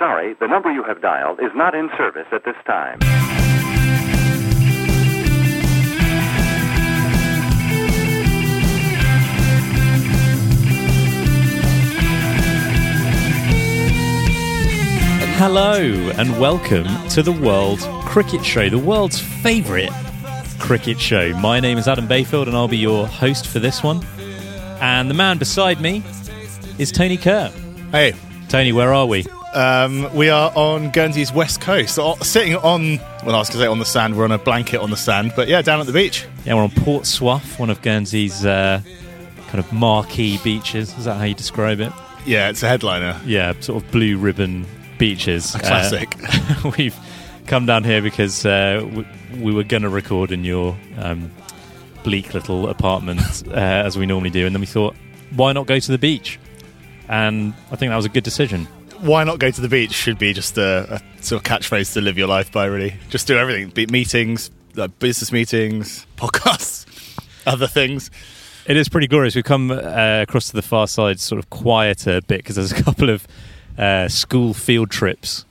Sorry, the number you have dialed is not in service at this time. Hello and welcome to the World Cricket Show, the world's favourite cricket show. My name is Adam Bayfield and I'll be your host for this one. And the man beside me is Tony Kerr. Hey, Tony, where are we? Um, we are on Guernsey's west coast, so, sitting on, well, I was going to say on the sand, we're on a blanket on the sand, but yeah, down at the beach. Yeah, we're on Port Soif, one of Guernsey's uh, kind of marquee beaches. Is that how you describe it? Yeah, it's a headliner. Yeah, sort of blue ribbon beaches. A classic. Uh, we've come down here because uh, we, we were going to record in your um, bleak little apartment uh, as we normally do, and then we thought, why not go to the beach? And I think that was a good decision. Why not go to the beach should be just a, a sort of catchphrase to live your life by, really. Just do everything Be- meetings, like business meetings, podcasts, other things. It is pretty glorious. We've come uh, across to the far side, sort of quieter bit, because there's a couple of uh, school field trips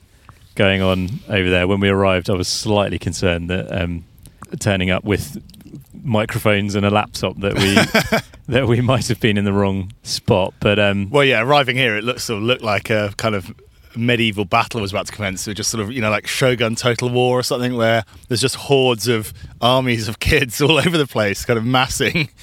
going on over there. When we arrived, I was slightly concerned that um, turning up with microphones and a laptop that we that we might have been in the wrong spot. But um, Well, yeah, arriving here, it looks sort of looked like a kind of medieval battle was about to commence. So just sort of, you know, like Shogun Total War or something, where there's just hordes of armies of kids all over the place, kind of massing.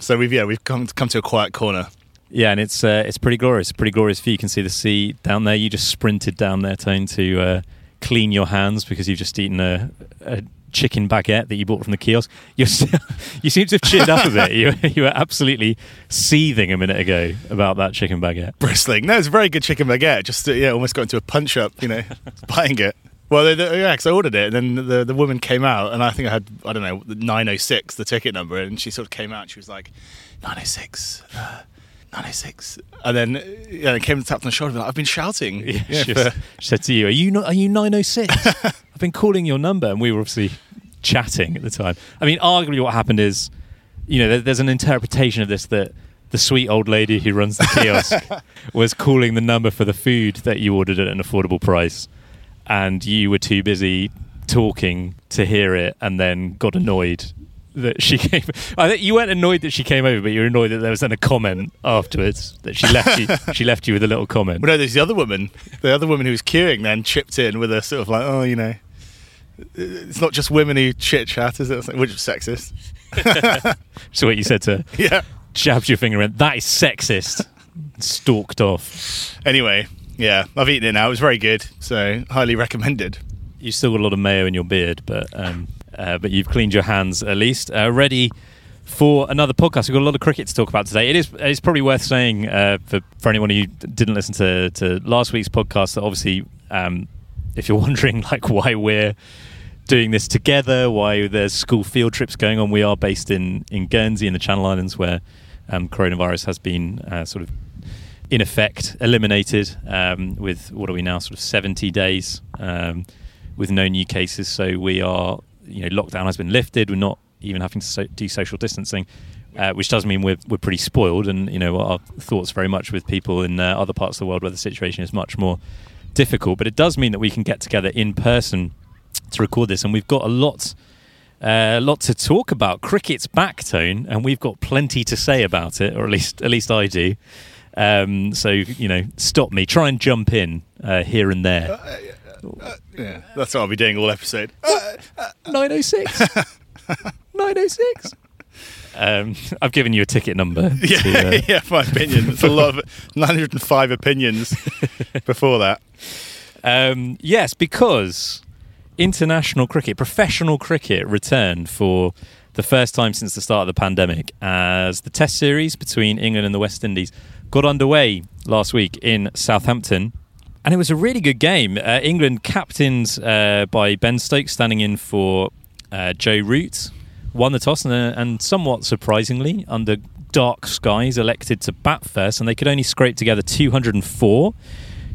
So we've yeah, we've come come to a quiet corner. yeah, and it's uh, it's pretty glorious. Pretty glorious view. You can see the sea down there. You just sprinted down there, Tone, to uh, clean your hands because you've just eaten a, a chicken baguette that you bought from the kiosk. You're you seem to have cheered up a bit. You you were absolutely seething a minute ago about that chicken baguette. Bristling. No, it's a very good chicken baguette. Just uh, yeah, almost got into a punch up, you know, buying it. Well, the, the, yeah, 'cause I ordered it, and then the the woman came out, and I think I had I don't know nine oh six the ticket number, and she sort of came out, and she was like nine oh six. Uh, 906 and then yeah, it came and tapped on the shoulder. and I've been shouting. Yeah, Yeah, she, was- she said to you, "Are you not? Are you 906? I've been calling your number, and we were obviously chatting at the time. I mean, arguably, what happened is, you know, there, there's an interpretation of this that the sweet old lady who runs the kiosk was calling the number for the food that you ordered at an affordable price, and you were too busy talking to hear it, and then got annoyed. That she came. I think you weren't annoyed that she came over, but you were annoyed that there was then a comment afterwards that she left you. she left you with a little comment. Well, no, there's the other woman. The other woman who was queuing then chipped in with a sort of like, oh, you know, it's not just women who chit chat, is it? Which is sexist. So what you said to her, Yeah. jabbed your finger in. That is sexist. Stalked off. Anyway, yeah, I've eaten it now. It was very good, so highly recommended. You still got a lot of mayo in your beard, but um, uh, but you've cleaned your hands at least. Uh, ready for another podcast. We've got a lot of cricket to talk about today. It is it's probably worth saying uh, for for anyone who didn't listen to to last week's podcast that obviously um, if you're wondering like why we're doing this together, why there's school field trips going on. We are based in in Guernsey in the Channel Islands where um, coronavirus has been uh, sort of in effect eliminated um, with what are we now sort of 70 days um, with no new cases so we are you know lockdown has been lifted we're not even having to so- do social distancing uh, which does mean we're, we're pretty spoiled and you know our thoughts very much with people in uh, other parts of the world where the situation is much more difficult but it does mean that we can get together in person to record this and we've got a lot a lot to talk about. Cricket's back tone, and we've got plenty to say about it, or at least at least I do. Um, so you know, stop me. Try and jump in uh, here and there. Yeah, that's what I'll be doing all episode. Nine oh six. Nine oh six. Um, I've given you a ticket number. Yeah, to, uh, yeah, my opinion. It's a lot of 905 opinions before that. Um, yes, because international cricket, professional cricket, returned for the first time since the start of the pandemic as the Test series between England and the West Indies got underway last week in Southampton. And it was a really good game. Uh, England, captained uh, by Ben Stokes, standing in for uh, Joe Root, won the toss and, uh, and somewhat surprisingly, under dark skies, elected to bat first, and they could only scrape together 204.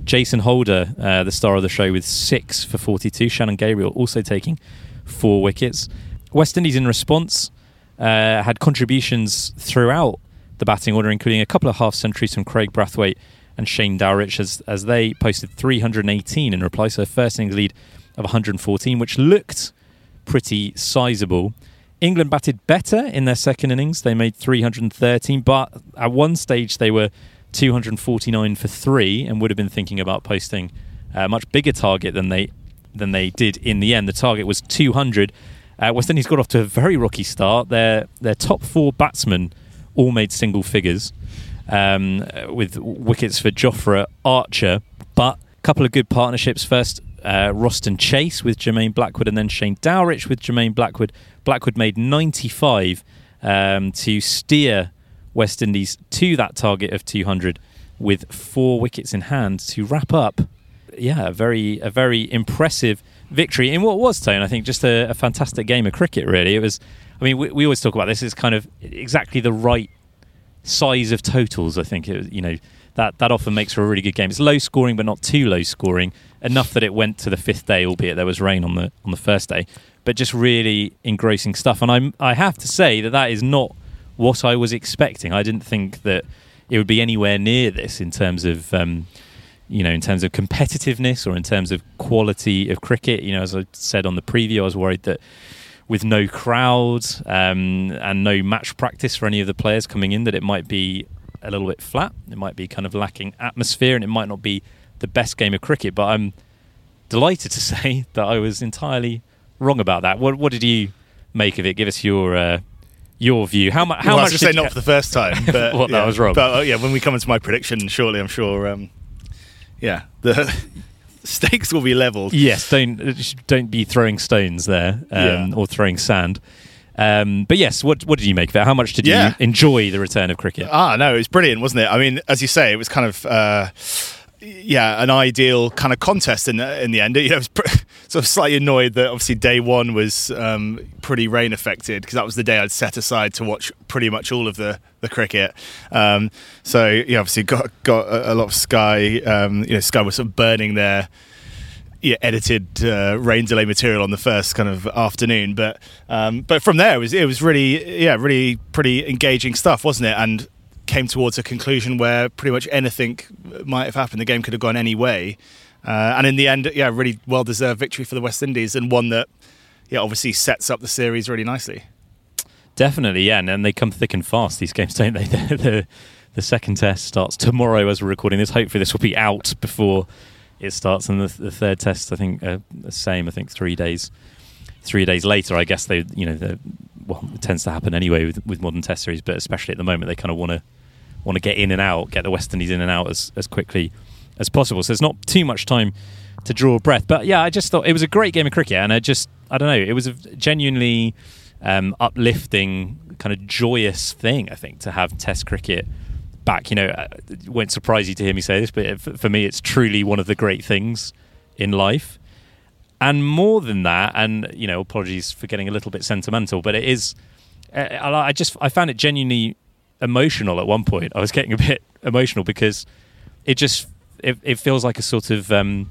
Jason Holder, uh, the star of the show, with six for 42. Shannon Gabriel also taking four wickets. West Indies, in response, uh, had contributions throughout the batting order, including a couple of half centuries from Kraigg Brathwaite and Shane Dowrich, as, as they posted 318 in reply. So, a first innings lead of 114, which looked pretty sizable. England batted better in their second innings. They made 313, but at one stage they were 249 for three and would have been thinking about posting a much bigger target than they than they did in the end. The target was 200. Uh, West Indies got off to a very rocky start. Their their top four batsmen all made single figures, um, with wickets for Jofra Archer, but a couple of good partnerships. First, uh, Roston Chase with Jermaine Blackwood, and then Shane Dowrich with Jermaine Blackwood. Blackwood made 95 um, to steer West Indies to that target of 200 with four wickets in hand to wrap up. Yeah, a very a very impressive victory in what was Tone. I think just a, a fantastic game of cricket. Really, it was. I mean, we, we always talk about this. It's kind of exactly the right size of totals. I think it, you know that that often makes for a really good game. It's low scoring, but not too low scoring enough that it went to the fifth day, albeit there was rain on the on the first day. But just really engrossing stuff. And I I have to say that that is not what I was expecting. I didn't think that it would be anywhere near this in terms of. Um, you know, in terms of competitiveness or in terms of quality of cricket, you know, as I said on the preview, I was worried that with no crowd um, and no match practice for any of the players coming in, that it might be a little bit flat. It might be kind of lacking atmosphere, and it might not be the best game of cricket. But I'm delighted to say that I was entirely wrong about that. What, what did you make of it? Give us your uh, your view. How, mu- how well, much? I was going to say not for the first time, but What, that yeah. was wrong. But uh, yeah, when we come into my prediction, shortly, I'm sure. Um, yeah, the stakes will be leveled. Yes, don't don't be throwing stones there um, Yeah. or throwing sand. Um, but yes, what what did you make of it? How much did Yeah. you enjoy the return of cricket? Ah, no, it was brilliant, wasn't it? I mean, as you say, it was kind of. Uh, yeah, an ideal kind of contest in the, in the end. You know, I was sort of slightly annoyed that obviously day one was um, pretty rain affected because that was the day I'd set aside to watch pretty much all of the, the cricket. Um, so yeah, obviously got got a, a lot of Sky. Um, you know, Sky was sort of burning their yeah, edited uh, rain delay material on the first kind of afternoon. But um, but from there, it was it was really yeah really pretty engaging stuff, wasn't it? And came towards a conclusion where pretty much anything might have happened. The game could have gone any way. Uh, and in the end, yeah, really well deserved victory for the West Indies and one that yeah obviously sets up the series really nicely. Definitely, yeah, and, and they come thick and fast. These games, don't they? the, the, the second test starts tomorrow as we're recording this. Hopefully, this will be out before it starts, and the, the third test, I think, uh, the same. I think three days, three days later. I guess they, you know, well, it tends to happen anyway with, with modern test series, but especially at the moment, they kind of want to want to get in and out, get the West Indies in and out as as quickly as possible. So there's not too much time to draw a breath. But yeah, I just thought it was a great game of cricket, and I just I don't know, it was a genuinely um, uplifting, kind of joyous thing. I think to have Test cricket back. You know, uh, it won't surprise you to hear me say this, but for me, it's truly one of the great things in life. And more than that, and you know, apologies for getting a little bit sentimental, but it is. uh, I just I found it genuinely emotional at one point. I was getting a bit emotional because it just it, it feels like a sort of um,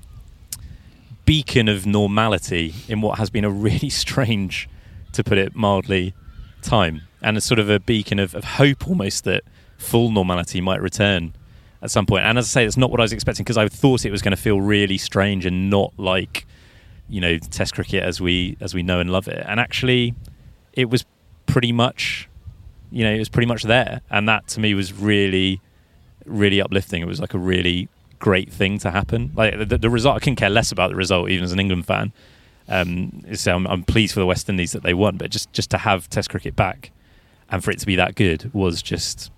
beacon of normality in what has been a really strange, to put it mildly, time, and a sort of a beacon of, of hope almost that full normality might return at some point. And as I say, it's not what I was expecting because I thought it was going to feel really strange and not like you know Test cricket as we as we know and love it. And actually, it was pretty much you know it was pretty much there, and that to me was really really uplifting. It was like a really great thing to happen. Like the, the result, I couldn't care less about the result, even as an England fan. Um, so I'm, I'm pleased for the West Indies that they won, but just just to have Test cricket back and for it to be that good was just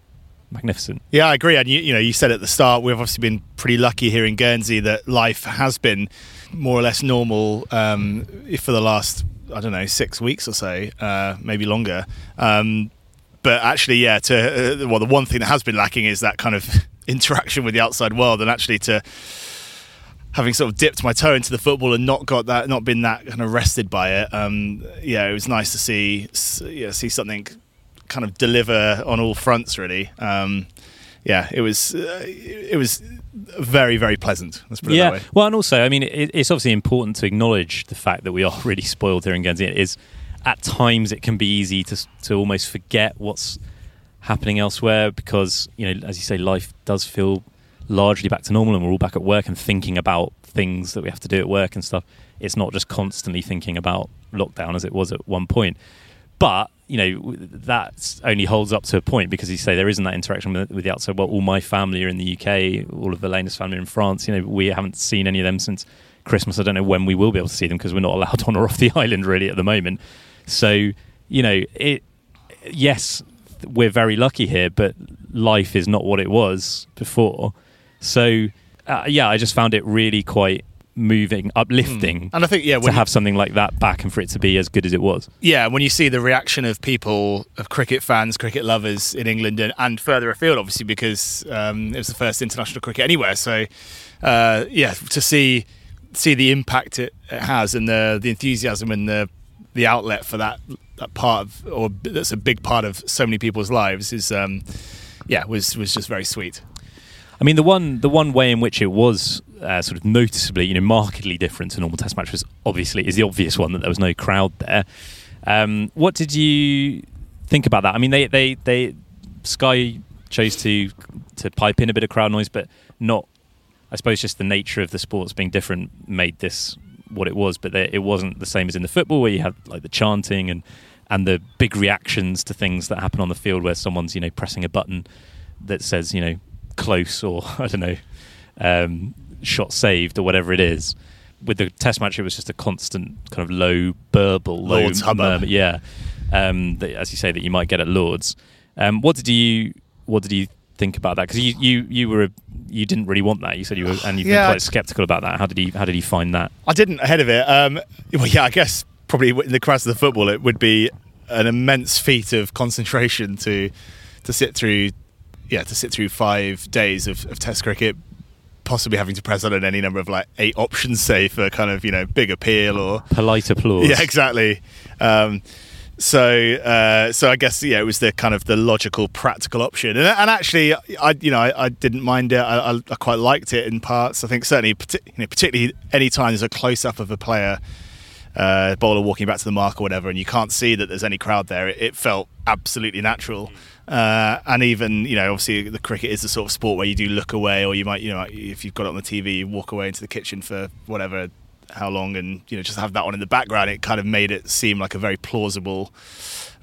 magnificent. Yeah, I agree. And you, you know, you said at the start, we've obviously been pretty lucky here in Guernsey that life has been more or less normal um, for the last, I don't know, six weeks or so, uh, maybe longer. Um, but actually, yeah, to uh, well, the one thing that has been lacking is that kind of interaction with the outside world, and actually to having sort of dipped my toe into the football and not got that, not been that kind of arrested by it. Um, yeah, it was nice to see, yeah, see something kind of deliver on all fronts. Really, um, yeah, it was, uh, it was very, very pleasant. Let's put it yeah. that way. Well, and also, I mean, it, it's obviously important to acknowledge the fact that we are really spoiled here in Guernsey. It is at times it can be easy to to almost forget what's happening elsewhere because you know, as you say, life does feel largely back to normal, and we're all back at work and thinking about things that we have to do at work and stuff. It's not just constantly thinking about lockdown as it was at one point. But you know that only holds up to a point because you say there isn't that interaction with, with the outside. Well, all my family are in the UK, all of Elena's family are in France. You know, we haven't seen any of them since Christmas. I don't know when we will be able to see them because we're not allowed on or off the island really at the moment. So you know, it. Yes, we're very lucky here, but life is not what it was before. So uh, yeah, I just found it really quite moving, uplifting. And I think yeah, to you- have something like that back and for it to be as good as it was. yeah, when you see the reaction of people, of cricket fans, cricket lovers in England and, and further afield, obviously because um, it was the first international cricket anywhere. So uh, yeah, to see see the impact it, it has and the the enthusiasm and the the outlet for that that part of or that's a big part of so many people's lives is um, yeah was was just very sweet. I mean, the one the one way in which it was uh, sort of noticeably, you know, markedly different to normal Test match was obviously is the obvious one that there was no crowd there. Um, what did you think about that? I mean, they they they Sky chose to to pipe in a bit of crowd noise, but not. I suppose just the nature of the sports being different made this what it was, but they, it wasn't the same as in the football where you had like the chanting and and the big reactions to things that happen on the field where someone's you know pressing a button that says you know close or I don't know um, shot saved or whatever it is. With the test match, it was just a constant kind of low burble, low Lord's hubbub. murmur, yeah. Um, that, as you say, that you might get at Lord's. Um, what did you What did you think about that? Because you, you you were a, you didn't really want that. You said you were, and you've Yeah, been quite sceptical about that. How did he How did you find that? I didn't ahead of it. Um, well, yeah, I guess probably in the crowds of the football, it would be an immense feat of concentration to to sit through, yeah, to sit through five days of, of Test cricket, possibly having to press on any number of like eight options, say for kind of you know big appeal or Polite applause. yeah, exactly. Um, so, uh, so I guess yeah, it was the kind of the logical, practical option, and, and actually, I you know I, I didn't mind it. I, I, I quite liked it in parts. I think certainly, you know, particularly any time there's a close up of a player, uh, bowler walking back to the mark or whatever, and you can't see that there's any crowd there. It, it felt absolutely natural. Uh, and even you know, obviously, the cricket is the sort of sport where you do look away, or you might, you know, if you've got it on the TV, you walk away into the kitchen for whatever how long and you know just have that on in the background it kind of made it seem like a very plausible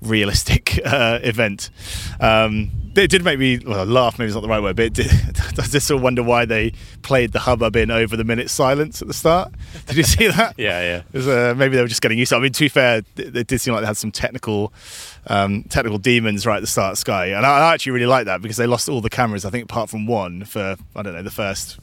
realistic uh, event um, it did make me well laugh maybe it's not the right word but it did, I just sort of wonder why they played the hubbub in over the minute silence at the start did you see that yeah, yeah. was, uh, maybe they were just getting used to it. I mean, to be fair, it, it did seem like they had some technical um, technical demons right at the start Sky. And I, I actually really like that because they lost all the cameras, I think, apart from one for, I don't know, the first,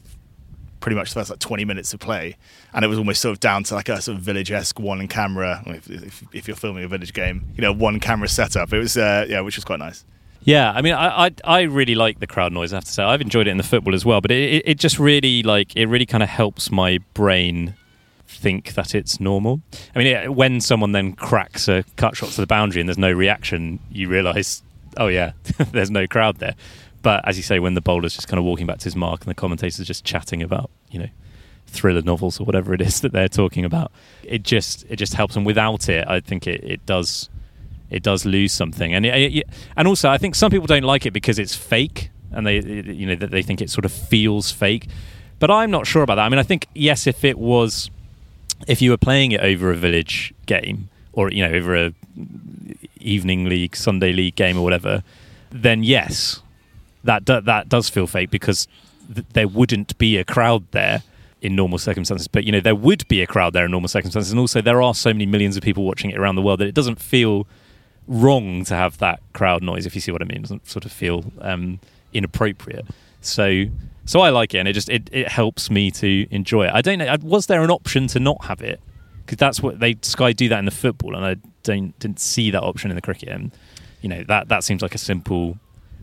pretty much the first like 20 minutes of play. And it was almost sort of down to like a sort of village esque one camera, if, if, if you're filming a village game, you know, one camera setup. It was, uh, yeah, which was quite nice. Yeah, I mean, I, I I really like the crowd noise. I have to say, I've enjoyed it in the football as well. But it, it, just really like it really kind of helps my brain think that it's normal. I mean, it, when someone then cracks a cut shot to the boundary and there's no reaction, you realise, oh yeah, there's no crowd there. But as you say, when the bowler's just kind of walking back to his mark and the commentator's are just chatting about, you know, thriller novels or whatever it is that they're talking about, it just it just helps. And without it, I think it, it does it does lose something. And it, it- and also, I think some people don't like it because it's fake, and they you know that they think it sort of feels fake. But I'm not sure about that. I mean, I think yes, if it was, if you were playing it over a village game or you know over a evening league, Sunday league game or whatever, then yes, that do, that does feel fake because th- there wouldn't be a crowd there in normal circumstances. But you know, there would be a crowd there in normal circumstances, and also there are so many millions of people watching it around the world that it doesn't feel wrong to have that crowd noise. If you see what I mean, it doesn't sort of feel um, inappropriate. So. So I like it, and it just it, it helps me to enjoy it. I don't know. Was there an option to not have it? Because that's what they Sky do that in the football, and I don't didn't see that option in the cricket. And you know that that seems like a simple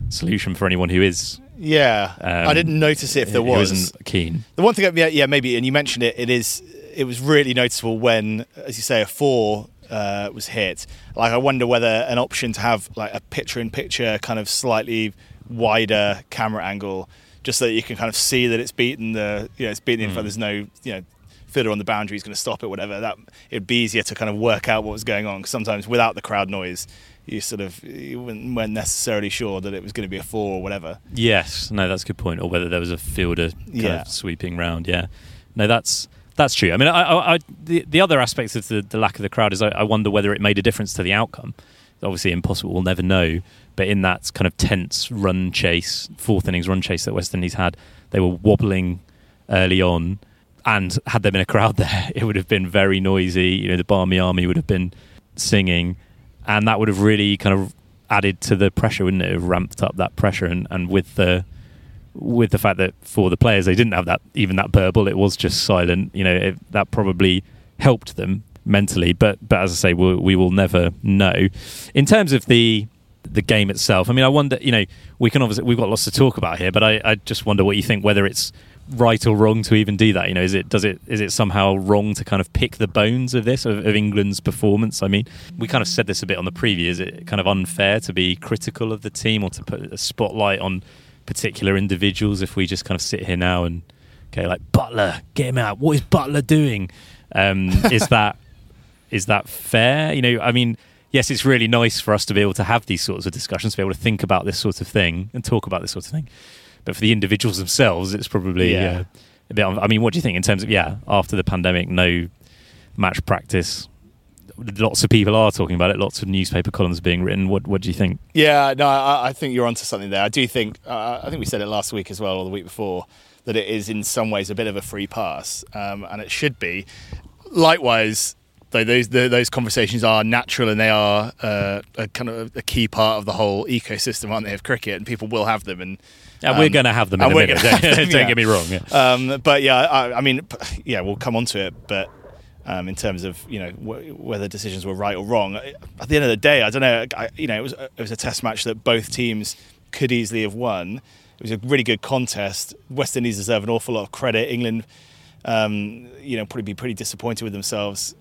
solution for anyone who is Yeah, Um, I didn't notice it if there he was. wasn't keen. The one thing, yeah, yeah, maybe, and you mentioned it. It is. It was really noticeable when, as you say, a four uh, was hit. Like, I wonder whether an option to have like a picture-in-picture, kind of slightly wider camera angle, just so that you can kind of see that it's beaten the, you know, it's beaten in front. There's no, you know, fiddler on the boundary is going to stop it, whatever. That it'd be easier to kind of work out what was going on. 'Cause sometimes without the crowd noise, you sort of you weren't necessarily sure that it was going to be a four or whatever. Yes, no, that's a good point. Or whether there was a fielder kind Yeah. of sweeping round. Yeah, no, that's that's true. I mean, I, I, I the the other aspects of the, the lack of the crowd is I, I wonder whether it made a difference to the outcome. Obviously, impossible. We'll never know. But in that kind of tense run chase, fourth innings run chase that West Indies had, they were wobbling early on, and had there been a crowd there, it would have been very noisy. You know, the Barmy Army would have been singing, and that would have really kind of added to the pressure, wouldn't it? Have ramped up that pressure, and, and with the with the fact that for the players they didn't have that even that burble, it was just silent. You know, it, that probably helped them mentally. But but as I say, we'll, we will never know. In terms of the the game itself, I mean, I wonder. You know, we can obviously we've got lots to talk about here, but I, I just wonder what you think. Whether it's right or wrong to even do that. You know, is it does it is it somehow wrong to kind of pick the bones of this of, of England's performance? I mean, we kind of said this a bit on the preview. Is it kind of unfair to be critical of the team or to put a spotlight on particular individuals? If we just kind of sit here now and okay, like Buttler, get him out. What is Buttler doing? Um, is that is that fair? You know, I mean. Yes, it's really nice for us to be able to have these sorts of discussions, to be able to think about this sort of thing and talk about this sort of thing but for the individuals themselves, it's probably Yeah. uh, a bit. I mean, what do you think in terms of yeah? After the pandemic, no match practice. Lots of people are talking about it. Lots of newspaper columns being written. What What do you think? Yeah, no, I, I think you're onto something there. I do think, uh, I think we said it last week as well, or the week before, that it is in some ways a bit of a free pass, um, and it should be. Likewise, those those conversations are natural and they are uh, a kind of a key part of the whole ecosystem, aren't they, of cricket? And people will have them, and And we're um, going to have them in and a we're minute. Don't, them, don't yeah. get me wrong. Yeah. Um, but yeah, I, I mean, yeah, we'll come on to it. But um, in terms of you know wh- whether decisions were right or wrong, at the end of the day, I don't know. I, you know, it was it was a test match that both teams could easily have won. It was a really good contest. West Indies deserve an awful lot of credit. England, um, you know, probably be pretty disappointed with themselves.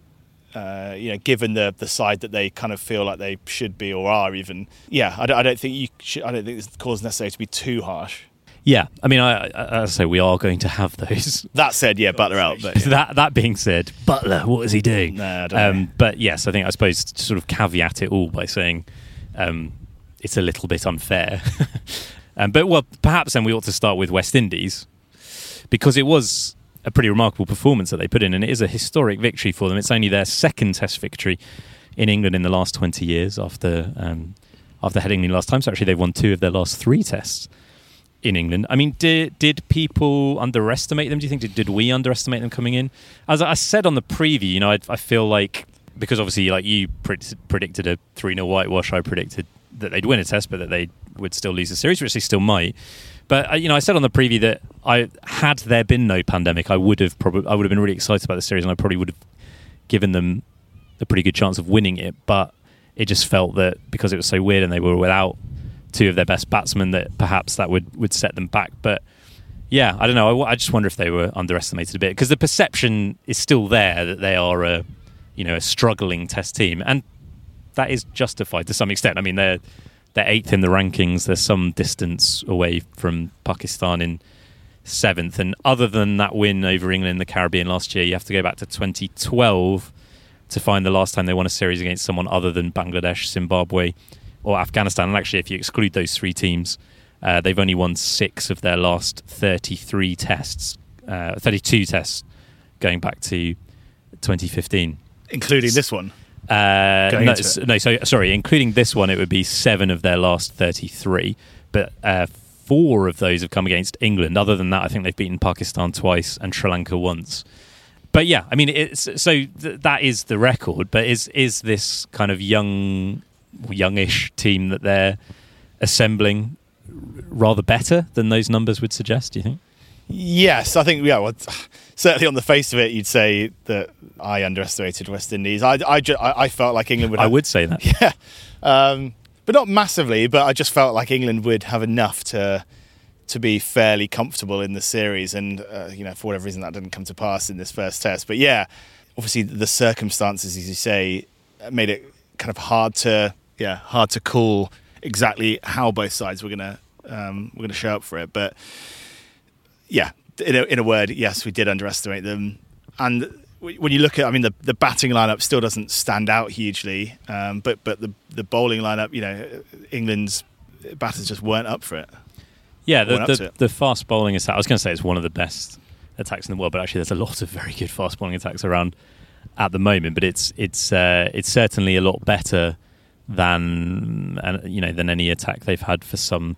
Uh, you know, given the the side that they kind of feel like they should be or are, even yeah, I don't, I don't think you should, I don't think this cause necessary to be too harsh. yeah, I mean, I, I, I say, we are going to have those. That said, yeah, Buttler out, but yeah. that that being said, Buttler, what is he doing? Nah, I don't um, but yes, I think I suppose to sort of caveat it all by saying um, it's a little bit unfair. um, but well, perhaps then we ought to start with West Indies because it was a pretty remarkable performance that they put in, and it is a historic victory for them. It's only their second Test victory in England in the last twenty years after um, after Headingley last time. So actually, they've won two of their last three Tests in England. I mean, did did people underestimate them? Do you think did, did we underestimate them coming in? As I said on the preview, you know, I, I feel like because obviously, like you pred- predicted a three 0 whitewash, I predicted that they'd win a test, but that they would still lose the series, which they still might. But uh, you know, I said on the preview that I had there been no pandemic, I would have probably I would have been really excited about the series, and I probably would have given them a pretty good chance of winning it. But it just felt that because it was so weird and they were without two of their best batsmen, that perhaps that would would set them back. But yeah, I don't know. I, I just wonder if they were underestimated a bit because the perception is still there that they are a you know a struggling Test team, and that is justified to some extent. I mean, they're they're eighth in the rankings. They're some distance away from Pakistan in seventh, and other than that win over England in the Caribbean last year, you have to go back to 2012 to find the last time they won a series against someone other than Bangladesh, Zimbabwe, or Afghanistan. And actually, if you exclude those three teams, uh, they've only won six of their last 33 tests, uh, 32 tests, going back to 2015. including this one. Uh, no, into s- it. no, so sorry, including this one, it would be seven of their last 33. But uh, four of those have come against England. Other than that, I think they've beaten Pakistan twice and Sri Lanka once. But yeah, I mean, it's so th- that is the record. But is is this kind of young, youngish team that they're assembling rather better than those numbers would suggest? Do you think? Yes, I think yeah. Well, certainly on the face of it, you'd say that I underestimated West Indies. I, I, ju- I I felt like England would. I would say that. yeah, um, but not massively. But I just felt like England would have enough to to be fairly comfortable in the series, and uh, you know for whatever reason that didn't come to pass in this first test. But yeah, obviously the circumstances, as you say, made it kind of hard to yeah hard to call exactly how both sides were gonna um, were gonna show up for it. But yeah, in a, in a word, yes, we did underestimate them, and when you look at, I mean, the, the batting lineup still doesn't stand out hugely, um, but but the the bowling lineup, you know, England's batters just weren't up for it. Yeah, the the, the, fast bowling attack. I was going to say it's one of the best attacks in the world, but actually, there's a lot of very good fast bowling attacks around at the moment. But it's it's uh, it's certainly a lot better than uh, you know than any attack they've had for some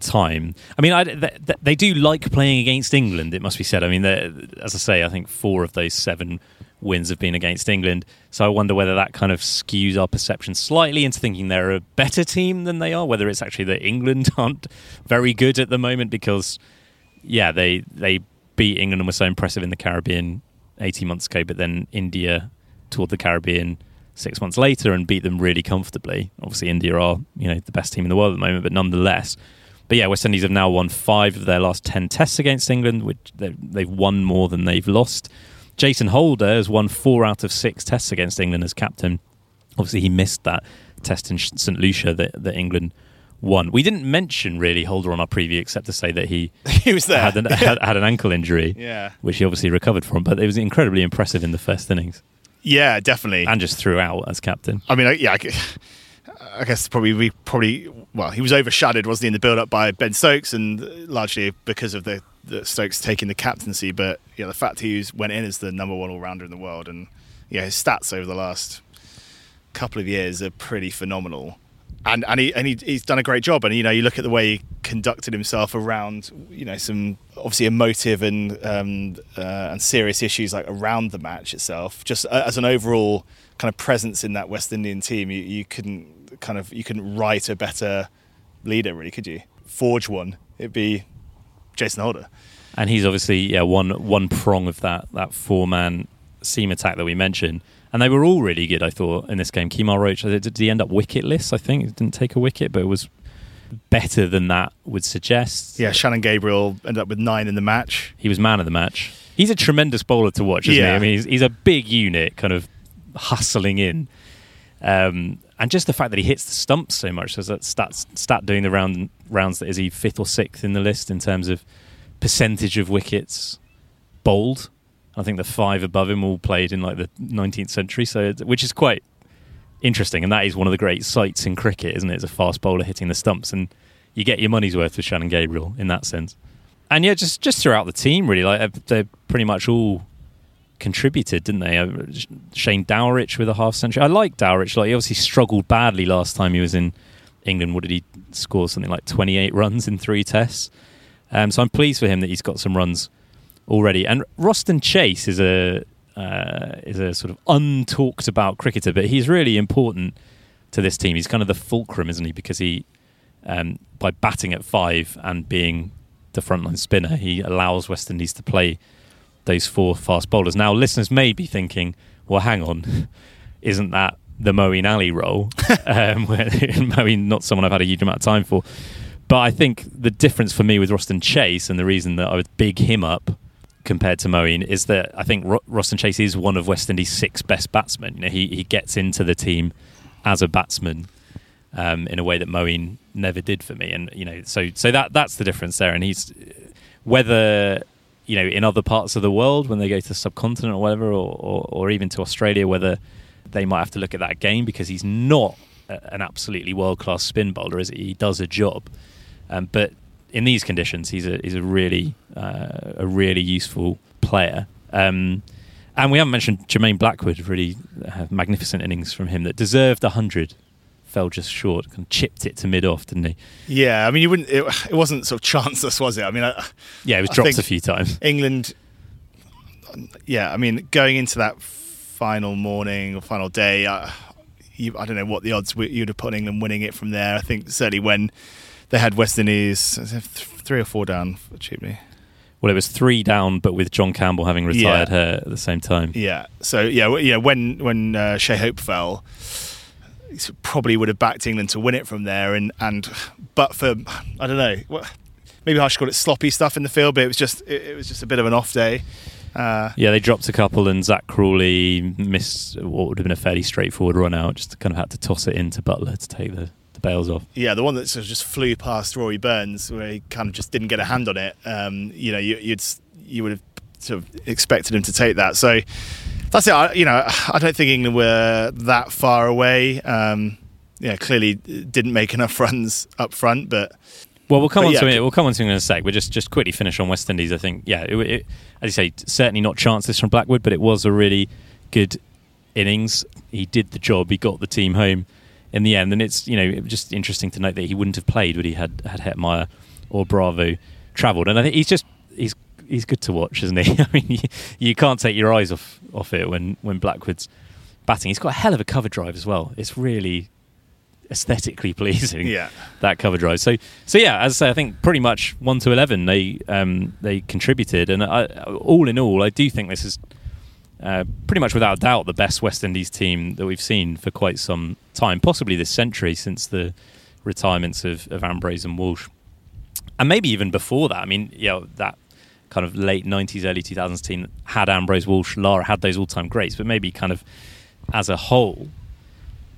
time. I mean, I, they, they, do like playing against England. It must be said. I mean, as I say, I think four of those seven wins have been against England. So I wonder whether that kind of skews our perception slightly into thinking they're a better team than they are. Whether it's actually that England aren't very good at the moment because, yeah, they they beat England and were so impressive in the Caribbean eighteen months ago, but then India toured the Caribbean six months later and beat them really comfortably. Obviously, India are you know the best team in the world at the moment, but nonetheless but yeah, West Indies have now won five of their last 10 tests against England, which they've won more than they've lost. Jason Holder has won four out of six tests against England as captain. Obviously, he missed that test in St. Lucia that, that England won. We didn't mention really Holder on our preview, except to say that he, he was there. Had an, had, had an ankle injury, yeah. which he obviously recovered from. But it was incredibly impressive in the first innings. Yeah, definitely. And just throughout as captain. I mean, yeah, I guess probably we probably well he was overshadowed wasn't he in the build up by Ben Stokes and largely because of the, the Stokes taking the captaincy. But yeah the fact he went in as the number one all rounder in the world and yeah his stats over the last couple of years are pretty phenomenal. And and he and he, he's done a great job. And you know you look at the way he conducted himself around you know some obviously emotive and um, uh, and serious issues like around the match itself. Just uh, as an overall kind of presence in that West Indian team you, you couldn't kind of you couldn't write a better leader, really, could you? Forge one, it'd be Jason Holder. And he's obviously yeah one one prong of that that four man seam attack that we mentioned. And they were all really good, I thought, in this game. Kemar Roach, did he end up wicketless? I think he didn't take a wicket, but it was better than that would suggest. Yeah, Shannon Gabriel ended up with nine in the match. He was man of the match. He's a tremendous bowler to watch, isn't yeah. he? I mean, he's, he's, a big unit, kind of hustling in. Um, and just the fact that he hits the stumps so much, so that stat, stat doing the round rounds that is he fifth or sixth in the list in terms of percentage of wickets bowled. I think the five above him all played in like the 19th century, so which is quite interesting, and that is one of the great sights in cricket, isn't it? It's a fast bowler hitting the stumps, and you get your money's worth with Shannon Gabriel in that sense. And yeah, just just throughout the team, really, like they're pretty much all contributed, didn't they? Uh, Shane Dowrich with a half century. I like Dowrich. Like he obviously struggled badly last time he was in England. What did he score? Something like 28 runs in three tests. Um, so I'm pleased for him that he's got some runs already. And Roston Chase is a uh, is a sort of untalked about cricketer, but he's really important to this team. He's kind of the fulcrum, isn't he? Because he, um, by batting at five and being the frontline spinner, he allows West Indies to play those four fast bowlers. Now, listeners may be thinking, well, hang on, isn't that the Moeen Ali role? um, Moeen, not someone I've had a huge amount of time for. But I think the difference for me with Roston Chase and the reason that I would big him up compared to Moeen is that I think Ro- Roston Chase is one of West Indies' six best batsmen. You know, he, he gets into the team as a batsman um, in a way that Moeen never did for me. And, you know, so, so that that's the difference there. And he's whether you know, in other parts of the world when they go to the subcontinent or whatever, or, or, or even to Australia, whether they might have to look at that game because he's not an absolutely world class spin bowler, is he? He does a job, um, but in these conditions, he's a he's a really uh, a really useful player. Um, and we haven't mentioned Jermaine Blackwood, really uh, magnificent innings from him that deserved hundred fell just short, kind of chipped it to mid off, didn't he? Yeah, I mean, you wouldn't. It, it wasn't sort of chanceless, was it? I mean, I, yeah, it was dropped a few times. England. Yeah, I mean, going into that final morning or final day, I, you, I don't know what the odds you'd have put England winning it from there. I think certainly when they had West Indies three or four down for Cheapney. Well, it was three down, but with John Campbell having retired yeah. at the same time. Yeah. So yeah, yeah. When when uh, Shai Hope fell, probably would have backed England to win it from there. And and but for I don't know, maybe I should call it sloppy stuff in the field, but it was just it, it was just a bit of an off day. Uh, Yeah, they dropped a couple, and Zak Crawley missed what would have been a fairly straightforward run out. Just kind of had to toss it into Buttler to take the, the bails off. yeah, the one that sort of just flew past Rory Burns, where he kind of just didn't get a hand on it. Um, you know, you, you'd you would have sort of expected him to take that. So that's it. I, you know, I don't think England were that far away. Um, yeah, clearly didn't make enough runs up front, but Well, we'll come But on yeah, to it. We'll come on to it in a sec. But just just quickly finish on West Indies. I think, yeah, it, it, as you say, certainly not chances from Blackwood, but it was a really good innings. He did the job. He got the team home in the end, and it's you know it was just interesting to note that he wouldn't have played would he had had Hetmyer or Bravo travelled. And I think he's just he's he's good to watch, isn't he? I mean, you, you can't take your eyes off off it when when Blackwood's batting. He's got a hell of a cover drive as well. It's really aesthetically pleasing Yeah. that cover drive. So, so yeah, as I say, I think pretty much one to eleven they um, they contributed, and I, all in all, I do think this is uh, pretty much without doubt the best West Indies team that we've seen for quite some time, possibly this century since the retirements of, of Ambrose and Walsh, and maybe even before that. I mean, you know, that kind of late '90s, early 2000s team had Ambrose, Walsh, Lara had those all-time greats, but maybe kind of as a whole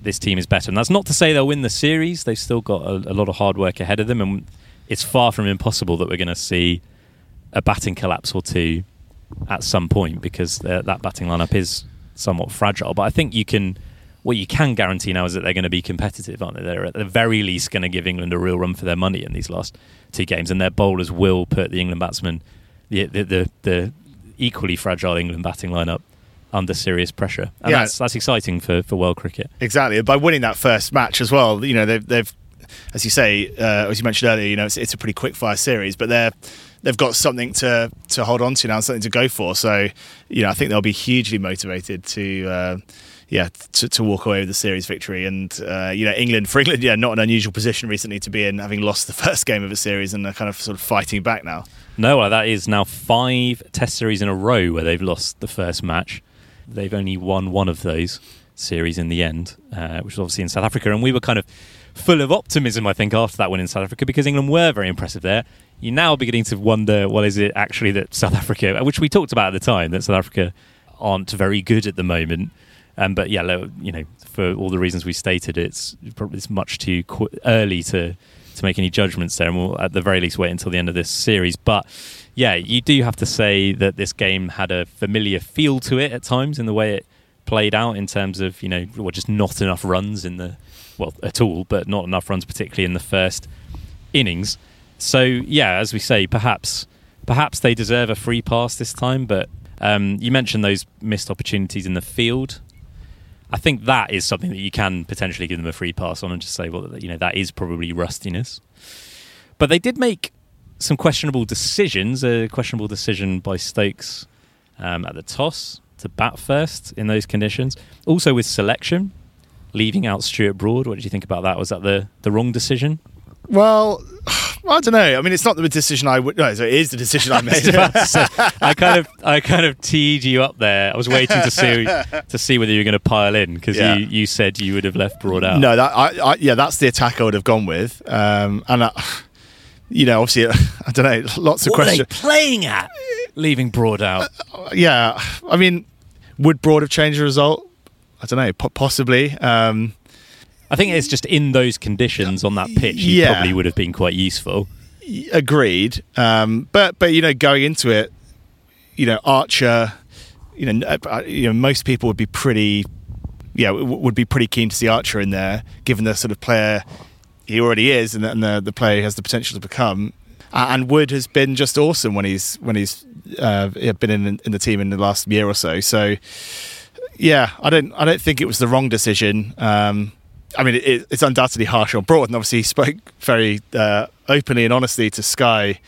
this team is better. And that's not to say they'll win the series. They've still got a, a lot of hard work ahead of them, and it's far from impossible that we're going to see a batting collapse or two at some point because uh, that batting lineup is somewhat fragile. But I think you can. What you can guarantee now is that they're going to be competitive, aren't they? They're at the very least going to give England a real run for their money in these last two games, and their bowlers will put the England batsmen, the the, the, the equally fragile England batting lineup, under serious pressure. And Yeah. that's that's exciting for, for world cricket. Exactly. By winning that first match as well, you know they've, they've as you say, uh, as you mentioned earlier, you know it's, it's a pretty quick fire series, but they're they've got something to to hold on to now, something to go for. So you know I think they'll be hugely motivated to. Uh, yeah, to, to walk away with the series victory, and uh, you know England for England, yeah, not an unusual position recently to be in, having lost the first game of a series and are kind of sort of fighting back now. No, well, that is now five Test series in a row where they've lost the first match. They've only won one of those series in the end, uh, which was obviously in South Africa. And we were kind of full of optimism, I think, after that win in South Africa because England were very impressive there. You're now beginning to wonder, well, is it actually that South Africa, which we talked about at the time, that South Africa aren't very good at the moment. Um, but yeah, you know, for all the reasons we stated, it's probably it's much too qu- early to to make any judgments there, and we'll at the very least wait until the end of this series. But yeah, you do have to say that this game had a familiar feel to it at times in the way it played out in terms of you know, well, just not enough runs in the well at all, but not enough runs particularly in the first innings. So yeah, as we say, perhaps perhaps they deserve a free pass this time. But um, you mentioned those missed opportunities in the field. I think that is something that you can potentially give them a free pass on and just say, well, you know, that is probably rustiness. But they did make some questionable decisions. A questionable decision by Stokes um, at the toss to bat first in those conditions. Also with selection, leaving out Stuart Broad. What did you think about that? Was that the, the wrong decision? Well, I don't know. I mean, it's not the decision I would. No, so it is the decision I made. I kind of, I kind of teed you up there. I was waiting to see to see whether you were going to pile in because Yeah. you, you said you would have left Broad out. No, that I, I, yeah, that's the attack I would have gone with. Um, and I, you know, obviously, I don't know, lots of what are they questions. playing at? Leaving Broad out. Yeah, I mean, would Broad have changed the result? I don't know, possibly. Um, I think it's just in those conditions on that pitch, he Yeah. probably would have been quite useful. agreed. Um, but but you know, going into it, you know, Archer, you know, uh, you know, most people would be pretty, yeah, w- would be pretty keen to see Archer in there, given the sort of player he already is, and the, and the, the player he has the potential to become. Uh, and Wood has been just awesome when he's when he's uh, been in in the team in the last year or so. So yeah, I don't I don't think it was the wrong decision. Um, I mean, it, it's undoubtedly harsh on Broad, and obviously he spoke very uh, openly and honestly to Sky.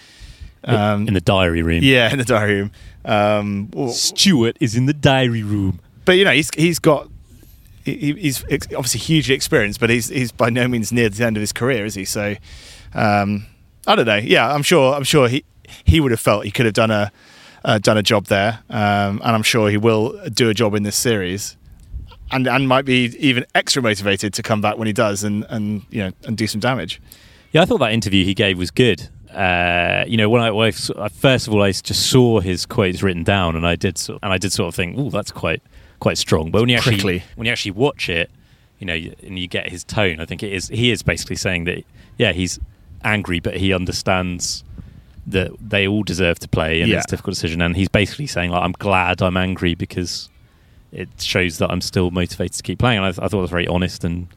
Um, in the diary room. yeah, in the diary room. Um, Stuart is in the diary room. but you know, he's he's got he, he's obviously hugely experienced, but he's he's by no means near the end of his career, is he? So um, I don't know. Yeah, I'm sure. I'm sure he he would have felt he could have done a uh, done a job there, um, and I'm sure he will do a job in this series. And, and might be even extra motivated to come back when he does and, and you know and do some damage. Yeah, I thought that interview he gave was good. uh, you know, when I, when I first of all, I just saw his quotes written down, and I did, sort and I did sort of think, "Oh, that's quite quite strong." But when you actually Prickly. when you actually watch it, you know, and you get his tone, I think it is he is basically saying that, yeah, he's angry, but he understands that they all deserve to play, and Yeah. it's a difficult decision. And he's basically saying, like, I'm glad I'm angry because it shows that I'm still motivated to keep playing. And I, I thought it was very honest and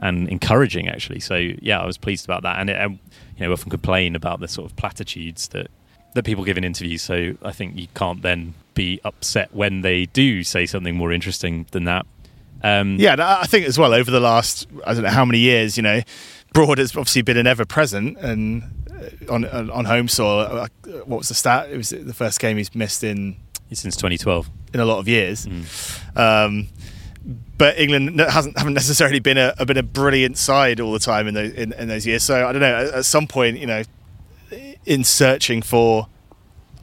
and encouraging, actually. So yeah, I was pleased about that. And it, um, you know, we often complain about the sort of platitudes that that people give in interviews. So I think you can't then be upset when they do say something more interesting than that. Um, Yeah, I think as well over the last I don't know how many years, you know, Broad has obviously been an ever present and uh, on on on home soil. uh, What was the stat? It was the first game he's missed in since 2012. in a lot of years. Mm. Um, but England hasn't haven't necessarily been a, a been a brilliant side all the time in those in, in those years. So I don't know. At, at some point, you know, in searching for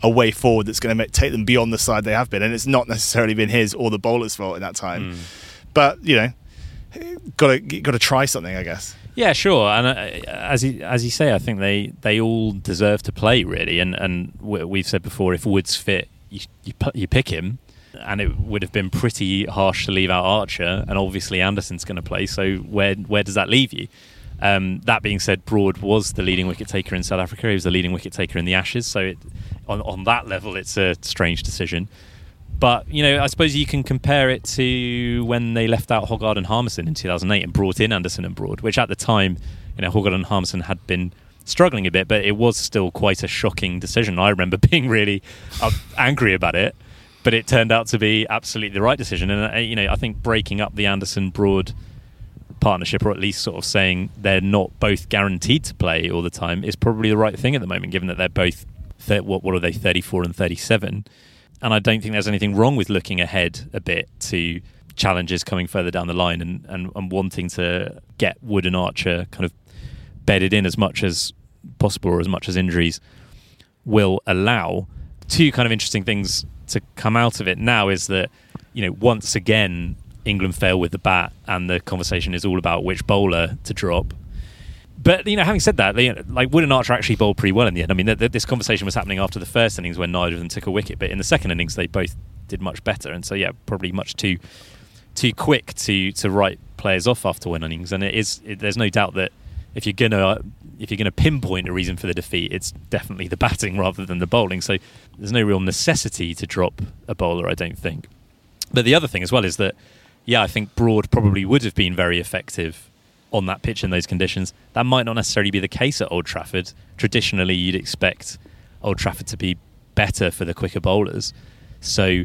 a way forward that's going to take them beyond the side they have been, and it's not necessarily been his or the bowler's fault in that time. Mm. But you know, got to got to try something, I guess. Yeah, sure. And uh, as you, as you say, I think they, they all deserve to play really. And and we've said before, if Woods fit, you you, you pick him. And it would have been pretty harsh to leave out Archer, and obviously Anderson's going to play. So where where does that leave you? Um, that being said, Broad was the leading wicket taker in South Africa. He was the leading wicket taker in the Ashes. So it, on on that level, it's a strange decision. But you know, I suppose you can compare it to when they left out Hoggard and Harmison in 2008 and brought in Anderson and Broad, which at the time, you know, Hoggard and Harmison had been struggling a bit, but it was still quite a shocking decision. I remember being really uh, angry about it, but it turned out to be absolutely the right decision. And uh, you know, I think breaking up the Anderson Broad partnership, or at least sort of saying they're not both guaranteed to play all the time, is probably the right thing at the moment, given that they're both th- what what are they, 34 and 37 and I don't think there's anything wrong with looking ahead a bit to challenges coming further down the line and, and, and wanting to get Wood and Archer kind of bedded in as much as possible or as much as injuries will allow. Two kind of interesting things to come out of it now is that, you know, once again, England fail with the bat and the conversation is all about which bowler to drop. But you know, having said that, they, like Wood and Archer actually bowled pretty well in the end. I mean, th- th- this conversation was happening after the first innings when neither of them took a wicket, but in the second innings they both did much better. And so, yeah, probably much too too quick to to write players off after one innings. And it is it, there's no doubt that if you're gonna if you're gonna pinpoint a reason for the defeat, it's definitely the batting rather than the bowling. So there's no real necessity to drop a bowler, I don't think. But the other thing as well is that, yeah, I think Broad probably would have been very effective on that pitch in those conditions. That might not necessarily be the case at Old Trafford. Traditionally, you'd expect Old Trafford to be better for the quicker bowlers. So,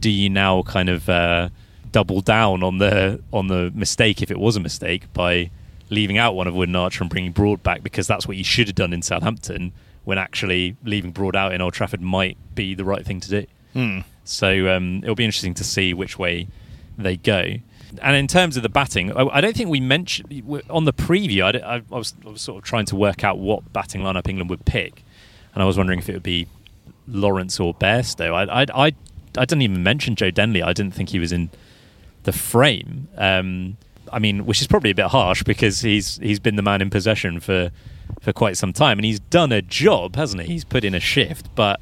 do you now kind of uh, double down on the on the mistake if it was a mistake by leaving out one of Wood and Archer and bringing Broad back because that's what you should have done in Southampton when actually leaving Broad out in Old Trafford might be the right thing to do. Hmm. So um, it'll be interesting to see which way they go. And in terms of the batting, I, I don't think we mentioned on the preview. I- I was, I was sort of trying to work out what batting lineup England would pick, and I was wondering if it would be Lawrence or Bairstow. I, I, I, I didn't even mention Joe Denley. I didn't think he was in the frame. Um, I mean, which is probably a bit harsh because he's he's been the man in possession for for quite some time, and he's done a job, hasn't he? He's put in a shift, but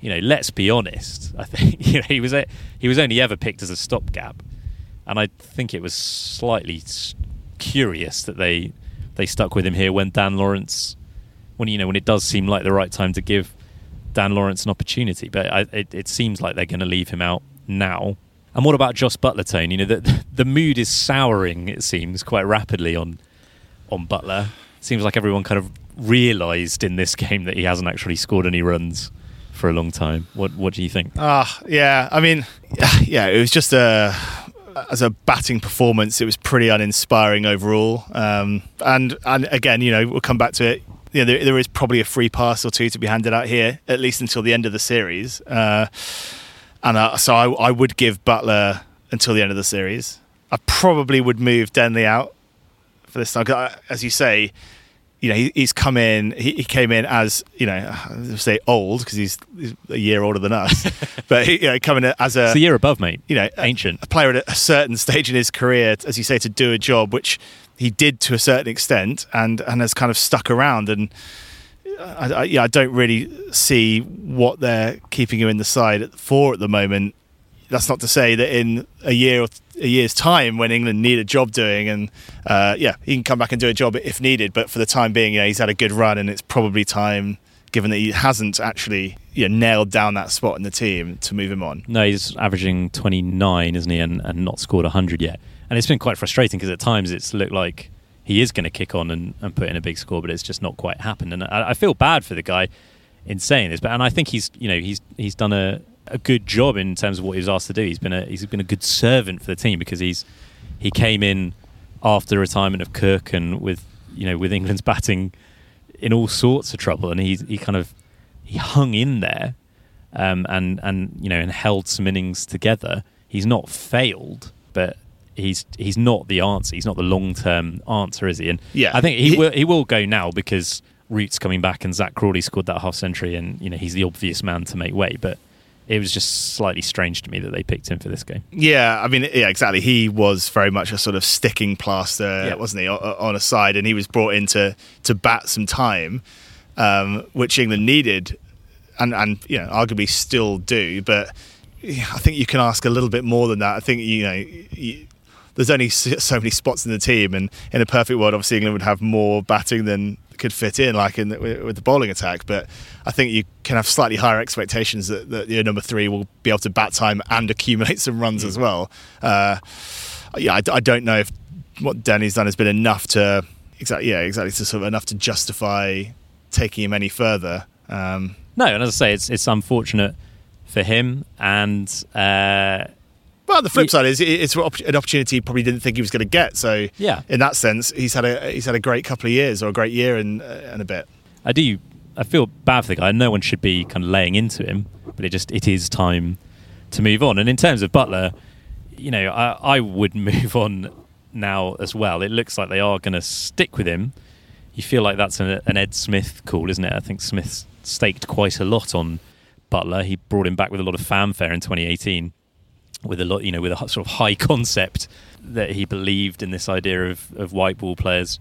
you know, let's be honest. I think you know he was a, he was only ever picked as a stopgap, and I think it was slightly curious that they they stuck with him here when Dan Lawrence, when you know when it does seem like the right time to give Dan Lawrence an opportunity, but I, it, it seems like they're going to leave him out now. And what about Jos Buttler, Tone? You know, the, the mood is souring, it seems, quite rapidly on on Buttler. Seems like everyone kind of realised in this game that he hasn't actually scored any runs for a long time. What What do you think? Ah, yeah. I mean, yeah, it was just a as a batting performance, it was pretty uninspiring overall. Um, and and again, you know, we'll come back to it. You know, there, there is probably a free pass or two to be handed out here, at least until the end of the series. Uh, and uh, so I, I would give Buttler until the end of the series. I probably would move Denley out for this time. I- As you say, you know, he, he's come in. He, he came in as you know, I say old because he's, he's a year older than us, but he, you know, coming as a It's the year above, mate. you know, a- ancient. a player at a certain stage in his career, as you say, to do a job which he did to a certain extent, and and has kind of stuck around. And I, I, yeah, I don't really see what they're keeping him in the side for at the moment. That's not to say that in a year or a year's time, when England need a job doing, and uh, yeah, he can come back and do a job if needed. But for the time being, yeah, he's had a good run, and it's probably time, given that he hasn't actually you know, nailed down that spot in the team, to move him on. No, he's averaging 29, isn't he, and, and not scored 100 yet. And it's been quite frustrating because at times it's looked like he is going to kick on and, and put in a big score, but it's just not quite happened. And I, I, feel bad for the guy in saying this, but and I think he's you know he's he's done a, a good job in terms of what he was asked to do. He's been a he's been a good servant for the team because he's he came in after the retirement of Cook and with you know with England's batting in all sorts of trouble, and he he kind of he hung in there um, and and you know and held some innings together. He's not failed, but he's he's not the answer. He's not the long term answer, is he? And yeah, I think he, he will he will go now because Root's coming back and Zak Crawley scored that half century, and you know he's the obvious man to make way. But it was just slightly strange to me that they picked him for this game. Yeah, I mean, yeah, exactly. He was very much a sort of sticking plaster, yeah. wasn't he, on a side, and he was brought in to to bat some time, um, which England needed, and and you know arguably still do, but. I think you can ask a little bit more than that. I think you know you, there's only so many spots in the team, and in a perfect world, obviously England would have more batting than could fit in, like in the, with the bowling attack. But I think you can have slightly higher expectations that, that your number three will be able to bat time and accumulate some runs mm. as well. Uh, yeah, I, I, don't know if what Danny's done has been enough to exactly, yeah, exactly to sort of enough to justify taking him any further. Um, no, and as I say, it's it's unfortunate for him, and uh, well, the flip side is it's an opportunity he probably didn't think he was going to get. So, yeah, in that sense, he's had a he's had a great couple of years or a great year and uh, and a bit. I do. I feel bad for the guy. No one should be kind of laying into him, but it just it is time to move on. And in terms of Buttler, you know, I, I would move on now as well. It looks like they are going to stick with him. You feel like that's an, an Ed Smith call, isn't it? I think Smith staked quite a lot on Buttler. He brought him back with a lot of fanfare in 2018 with a lot, you know, with a sort of high concept that he believed in this idea of, of white ball players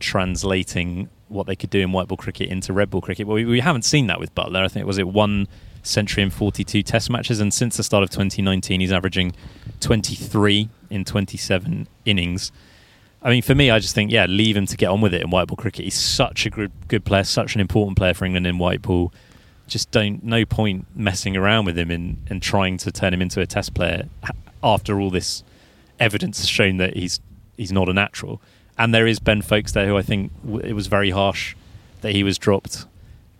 translating what they could do in white ball cricket into red ball cricket. Well, we, we haven't seen that with Buttler. I think was it one century in 42 Test matches, and since the start of 2019, he's averaging 23 in 27 innings. I mean, for me, I just think, yeah, leave him to get on with it in white ball cricket. He's such a good, good player, such an important player for England in white ball just don't no point messing around with him and, and trying to turn him into a test player after all this evidence has shown that he's he's not a natural. And there is Ben Foakes there who I think it was very harsh that he was dropped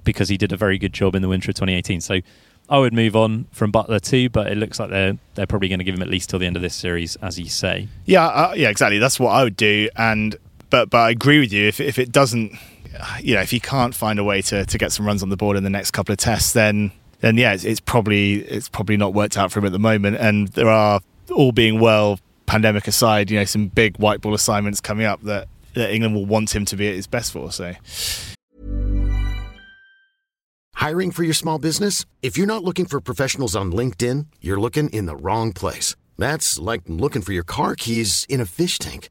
because he did a very good job in the winter of 2018. So I would move on from Buttler too, but it looks like they're they're probably going to give him at least till the end of this series, as you say. Yeah, uh, yeah, exactly. That's what I would do. And but but I agree with you. If if it doesn't you know, if he can't find a way to, to get some runs on the board in the next couple of tests, then then yeah, it's, it's probably it's probably not worked out for him at the moment. And there are all being well, pandemic aside, you know, some big white ball assignments coming up that, that England will want him to be at his best for. So. Hiring for your small business? If you're not looking for professionals on LinkedIn, you're looking in the wrong place. That's like looking for your car keys in a fish tank.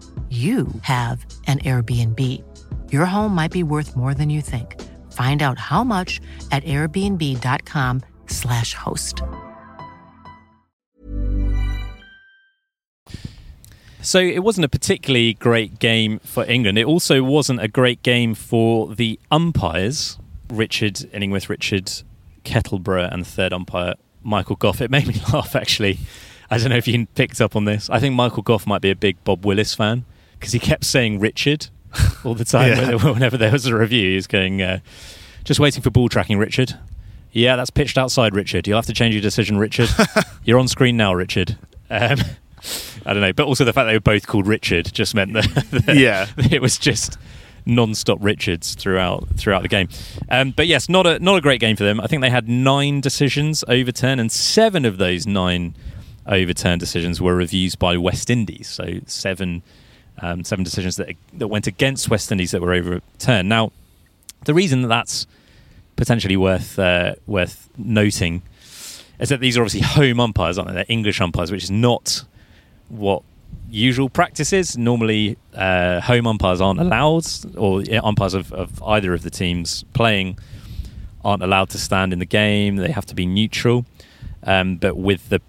you have an Airbnb. Your home might be worth more than you think. Find out how much at airbnb.com/slash host. So it wasn't a particularly great game for England. It also wasn't a great game for the umpires, Richard Illingworth, Richard Kettleborough, and the third umpire, Michael Gough. It made me laugh, actually. I don't know if you picked up on this. I think Michael Gough might be a big Bob Willis fan because he kept saying Richard all the time. Yeah. Whenever there was a review, he was going, uh, just waiting for ball tracking, Richard. Yeah, that's pitched outside, Richard. You'll have to change your decision, Richard. You're on screen now, Richard. Um, I don't know. But also the fact they were both called Richard just meant that, that Yeah. it was just non-stop Richards throughout throughout the game. Um, but yes, not a not a great game for them. I think they had nine decisions overturned, and seven of those nine overturned decisions were reviews by West Indies. So seven um, seven decisions that that went against West Indies that were overturned. Now, the reason that that's potentially worth uh, worth noting is that these are obviously home umpires, aren't they? They're English umpires, which is not what usual practice is. Normally, uh, home umpires aren't allowed, or umpires of, of either of the teams playing aren't allowed to stand in the game. They have to be neutral. Um, but with the,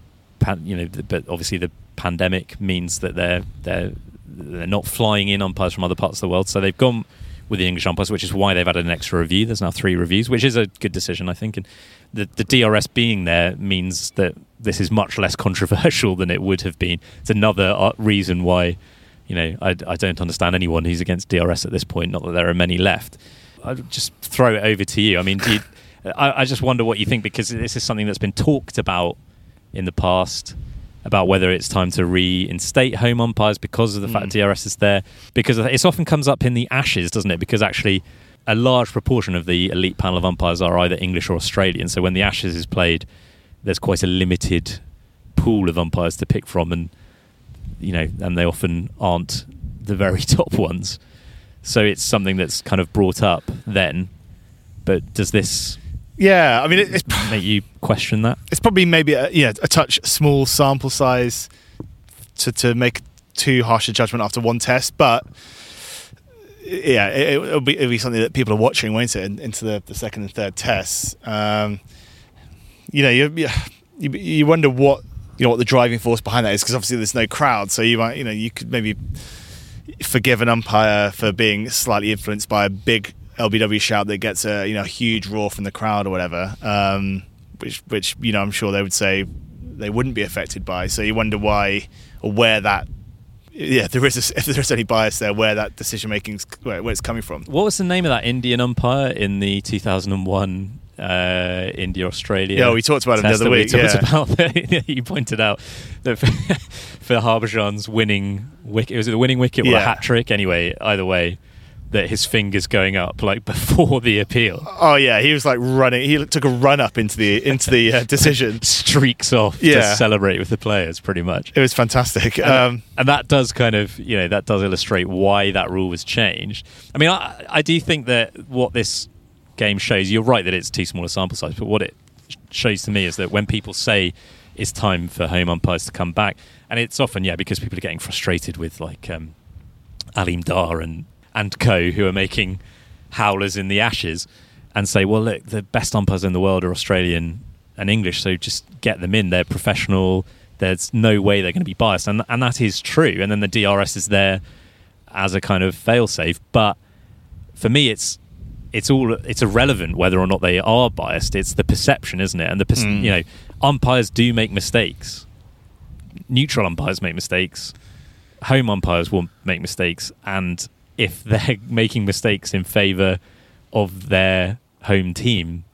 pan, you know, but obviously the pandemic means that they're they're they're not flying in umpires from other parts of the world. So they've gone with the English umpires, which is why they've added an extra review. There's now three reviews, which is a good decision, I think. And the, the DRS being there means that this is much less controversial than it would have been. It's another uh, reason why, you know, I, I don't understand anyone who's against DRS at this point. Not that there are many left. I'll just throw it over to you. I mean, do you, I, I just wonder what you think because this is something that's been talked about in the past about whether it's time to reinstate home umpires because of the fact mm. that DRS is there. Because it often comes up in the Ashes, doesn't it? Because actually, a large proportion of the elite panel of umpires are either English or Australian. So when the Ashes is played, there's quite a limited pool of umpires to pick from, and you know, and they often aren't the very top ones. So it's something that's kind of brought up then. But does this Yeah, I mean, it, it's make you question that? it's probably maybe a, yeah a touch small sample size to to make too harsh a judgment after one test, but yeah, it, it'll be it'll be something that people are watching, won't it, into the, the second and third tests. Um, you know, you, you you wonder what you know what the driving force behind that is because obviously there's no crowd, so you might you know you could maybe forgive an umpire for being slightly influenced by a big LBW shout that gets a you know huge roar from the crowd or whatever, um, which which you know I'm sure they would say they wouldn't be affected by. So you wonder why or where that yeah there is a, if there's any bias there where that decision making where, where it's coming from. What was the name of that Indian umpire in the 2001 uh, India Australia? Yeah, we talked about him the other that we week, yeah. about. you pointed out that for, for Harbhajan's winning wicket, was it the winning wicket or a hat trick? Anyway, either way, that his fingers going up like before the appeal Oh yeah, he was like running. He took a run up into the into the uh, decision. streaks off to Yeah. celebrate with the players, pretty much. It was fantastic. and, Um, and that does kind of you know that does illustrate why that rule was changed i mean i, I do think that what this game shows you're right that it's too small a sample size but what it shows to me is that when people say it's time for home umpires to come back and it's often yeah because people are getting frustrated with like um, aleem dar and and co who are making howlers in the ashes and say well look the best umpires in the world are australian and english so just get them in. They're professional. There's no way they're going to be biased. And and that is true. And then the DRS is there as a kind of failsafe. But for me it's it's all it's irrelevant whether or not they are biased. It's the perception isn't it? And the perce- Mm. you know umpires do make mistakes. Neutral umpires make mistakes. Home umpires will make mistakes. And if they're making mistakes in favor of their home team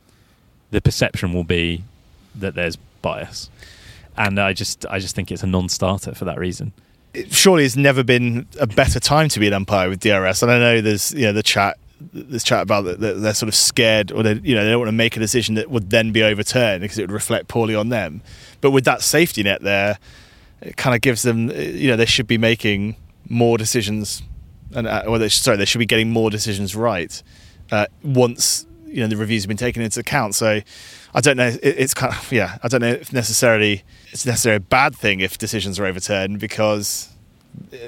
the perception will be that there's bias and i just i just think it's a non-starter for that reason surely it's never been a better time to be an umpire with DRS. And I know there's you know the chat there's chat about that they're sort of scared or they you know they don't want to make a decision that would then be overturned because it would reflect poorly on them. But with that safety net there, it kind of gives them you know they should be making more decisions and uh, or they, sorry they should be getting more decisions right uh, once you know the reviews have been taken into account. So I don't know. It, it's kind of yeah. I don't know if necessarily it's necessarily a bad thing if decisions are overturned because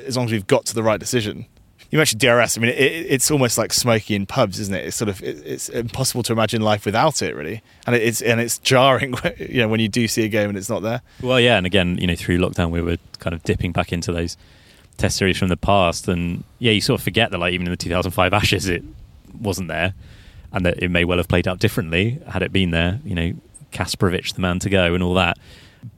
as long as we've got to the right decision. You mentioned DRS. I mean, it, it's almost like smoking in pubs, isn't it? It's sort of it, it's impossible to imagine life without it, really. And it's and it's jarring, you know, when you do see a game and it's not there. Well, yeah, and again, you know, through lockdown, we were kind of dipping back into those test series from the past, and yeah, you sort of forget that, like, even in the 2005 Ashes, it wasn't there, and that it may well have played out differently had it been there. You know, Kasprowicz, the man to go, and all that.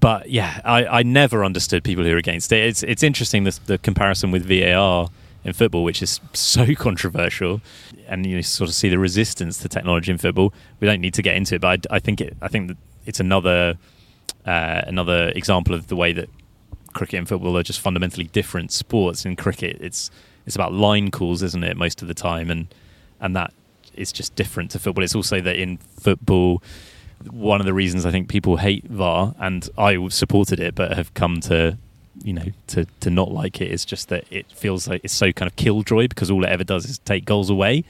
but yeah, I, I never understood people who are against it. It's it's interesting this, the comparison with VAR in football, which is so controversial, and you sort of see the resistance to technology in football. We don't need to get into it, but I, I think it I think that it's another uh, another example of the way that cricket and football are just fundamentally different sports. In cricket, it's it's about line calls, isn't it, most of the time, and and that is just different to football. It's also that in football, one of the reasons I think people hate VAR, and I supported it, but have come to you know to to not like it is just that it feels like it's so kind of killjoy because all it ever does is take goals away,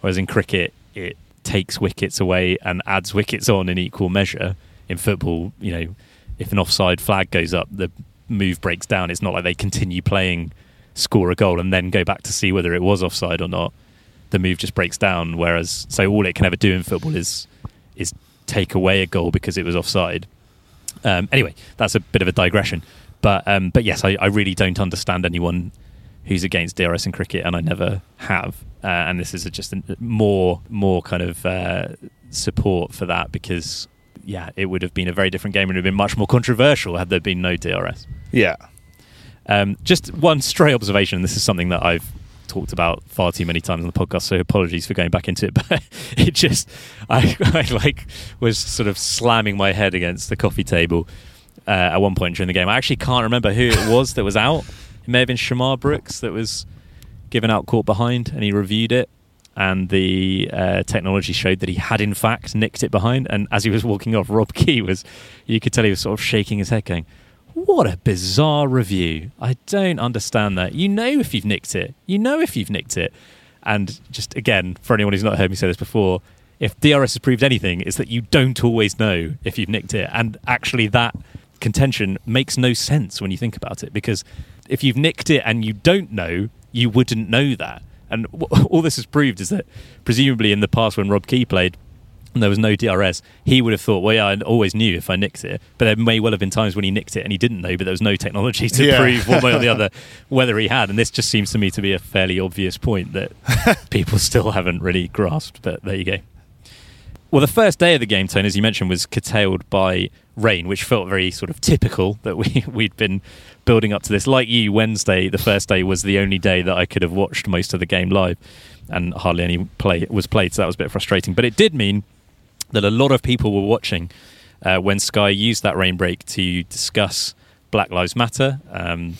whereas in cricket it takes wickets away and adds wickets on in equal measure. In football, you know, if an offside flag goes up, the move breaks down. It's not like they continue playing, score a goal, and then go back to see whether it was offside or not. The move just breaks down. Whereas, so all it can ever do in football is is take away a goal because it was offside. Um, anyway, that's a bit of a digression. But um, but yes, I, I, really don't understand anyone who's against DRS in cricket, and I never have. Uh, and this is just a, more more kind of uh, support for that because yeah, it would have been a very different game and it would have been much more controversial had there been no DRS. Yeah. Um, just one stray observation. And this is something that I've talked about far too many times on the podcast, so apologies for going back into it. But it just, I, I like was sort of slamming my head against the coffee table uh, at one point during the game. I actually can't remember who it was that was out. It may have been Shamarh Brooks that was given out caught behind, and he reviewed it and the uh, technology showed that he had in fact nicked it behind. And as he was walking off, Rob Key was, you could tell he was sort of shaking his head, going, "What a bizarre review! I don't understand that. You know if you've nicked it. You know if you've nicked it." And just again, for anyone who's not heard me say this before, if DRS has proved anything, it's that you don't always know if you've nicked it. And actually, that contention makes no sense when you think about it, because if you've nicked it and you don't know, you wouldn't know that. And w- all this has proved is that presumably in the past when Rob Key played, and there was no DRS, he would have thought, well, yeah, I always knew if I nicked it. But there may well have been times when he nicked it and he didn't know, but there was no technology to yeah. prove one way or the other whether he had. And this just seems to me to be a fairly obvious point that people still haven't really grasped. But there you go. Well, the first day of the game, Tone, as you mentioned, was curtailed by rain, which felt very sort of typical that we we'd been building up to this. Like you, Wednesday, the first day was the only day that I could have watched most of the game live, and hardly any play was played, so that was a bit frustrating. But it did mean that a lot of people were watching uh, when Sky used that rain break to discuss Black Lives Matter um,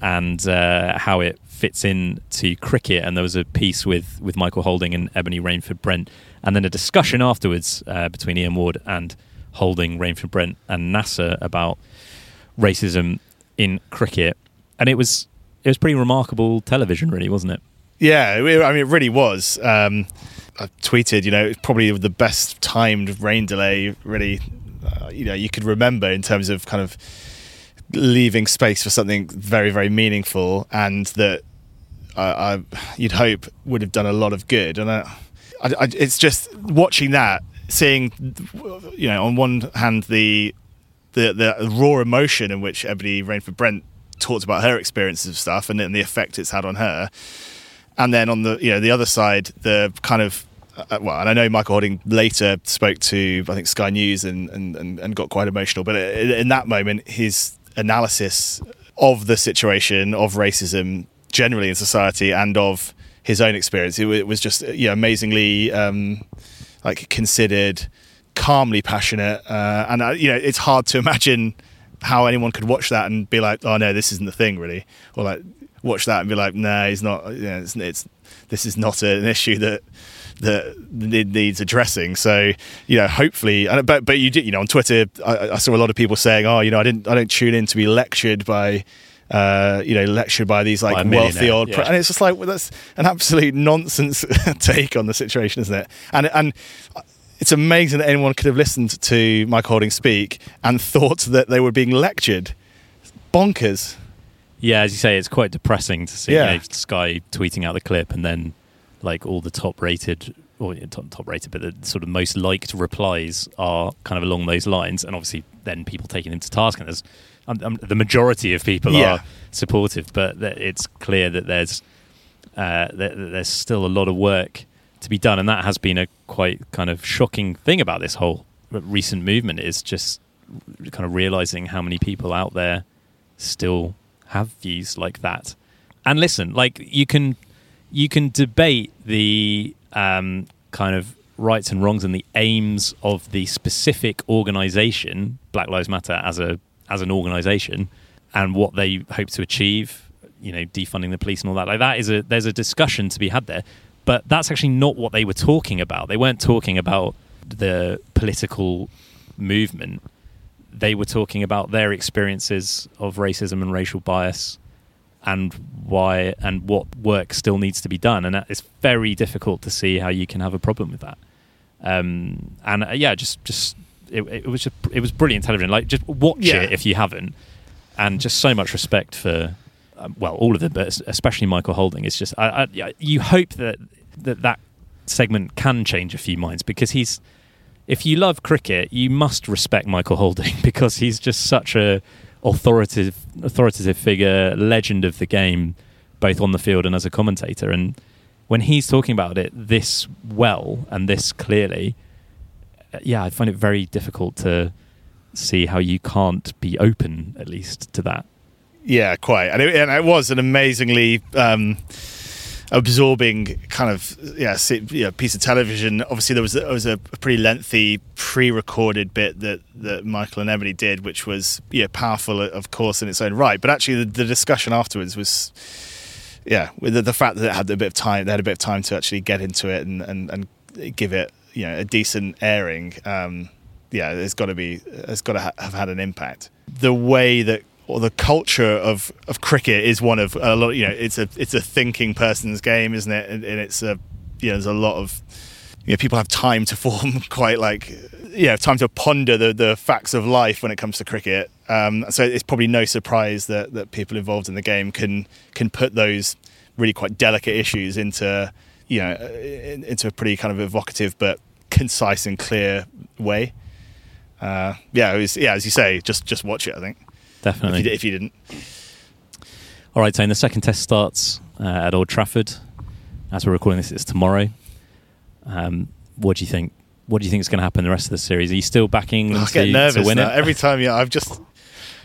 and uh, how it fits in to cricket. And there was a piece with with Michael Holding and Ebony Rainford Brent, and then a discussion afterwards uh, between Ian Ward and Holding Rainford Brent and Nasser about racism in cricket, and it was it was pretty remarkable television, really, wasn't it? Yeah, I mean, it really was. Um, I tweeted, you know, it's probably the best timed rain delay, really, uh, you know, you could remember in terms of kind of leaving space for something very, very meaningful, and that I, you'd hope would have done a lot of good. And I, I, it's just watching that, seeing, you know, on one hand the the the raw emotion in which Ebony Rainford Brent talked about her experiences of stuff and, and the effect it's had on her, and then on the you know the other side, the kind of uh, uh well, and I know Michael Holding later spoke to I think Sky News and and, and, and got quite emotional, but in that moment, his analysis of the situation of racism generally in society and of his own experience, it, it was just you know, amazingly um, like considered calmly passionate, uh, and uh, you know it's hard to imagine how anyone could watch that and be like, "Oh no, this isn't the thing, really," or like watch that and be like, "No, nah, he's not. You know, it's, it's this is not an issue that." that needs addressing. So, you know, hopefully, but but you did, you know, on Twitter, I, I, saw a lot of people saying, "Oh, you know, I didn't, I don't tune in to be lectured by." Uh, you know, lectured by these like wealthy old, yeah. and it's just like well, that's an absolute nonsense take on the situation, isn't it? And and it's amazing that anyone could have listened to Mike Holding speak and thought that they were being lectured. Bonkers. Yeah, as you say, it's quite depressing to see yeah. you know, Sky tweeting out the clip and then like all the top rated or top, top rated, but the sort of most liked replies are kind of along those lines, and obviously then people taking him to task. And there's um, um, the majority of people yeah. are supportive, but it's clear that there's uh, that there's still a lot of work to be done, and that has been a quite kind of shocking thing about this whole recent movement. Is just kind of realizing how many people out there still have views like that. And listen, like you can you can debate the um, kind of rights and wrongs and the aims of the specific organization, Black Lives Matter as a as an organization, and what they hope to achieve. You know, defunding the police and all that. Like that is a there's a discussion to be had there, but that's actually not what they were talking about. They weren't talking about the political movement. They were talking about their experiences of racism and racial bias and why and what work still needs to be done. And it's very difficult to see how you can have a problem with that. Um, and uh, yeah, just just it, it, was just it was brilliant television. Like just watch Yeah. it if you haven't, and just so much respect for um, well all of them, but especially Michael Holding. It's just I, I, you hope that that that segment can change a few minds because he's if you love cricket, you must respect Michael Holding because he's just such a authoritative authoritative figure, legend of the game, both on the field and as a commentator. And when he's talking about it this well and this clearly, yeah, I find it very difficult to see how you can't be open at least to that. Yeah, quite. And it, and it was an amazingly um, absorbing kind of yeah, se- yeah piece of television. Obviously, there was there was a pretty lengthy pre-recorded bit that that Michael and Emily did, which was yeah powerful, of course, in its own right. But actually, the, the discussion afterwards was yeah, with the, the fact that it had a bit of time, they had a bit of time to actually get into it and and, and give it you know a decent airing. Um, yeah, it's got to be, it's got to ha- have had an impact. The way that or the culture of, of cricket is one of a lot. You know, it's a it's a thinking person's game, isn't it? And, and it's a you know, there's a lot of you know, people have time to form quite like yeah, time to ponder the the facts of life when it comes to cricket. Um, so it's probably no surprise that that people involved in the game can can put those really quite delicate issues into you know into a pretty kind of evocative but concise and clear way. Uh, yeah, was, yeah, as you say, just just watch it. I think if Definitely. you, if you didn't. All right, Tane, the second test starts uh, at Old Trafford. As we're recording this, it's tomorrow. Um, what do you think? What do you think is going to happen the rest of the series? Are you still backing England I to, get to nervous win now. it? every time. Yeah, I've just.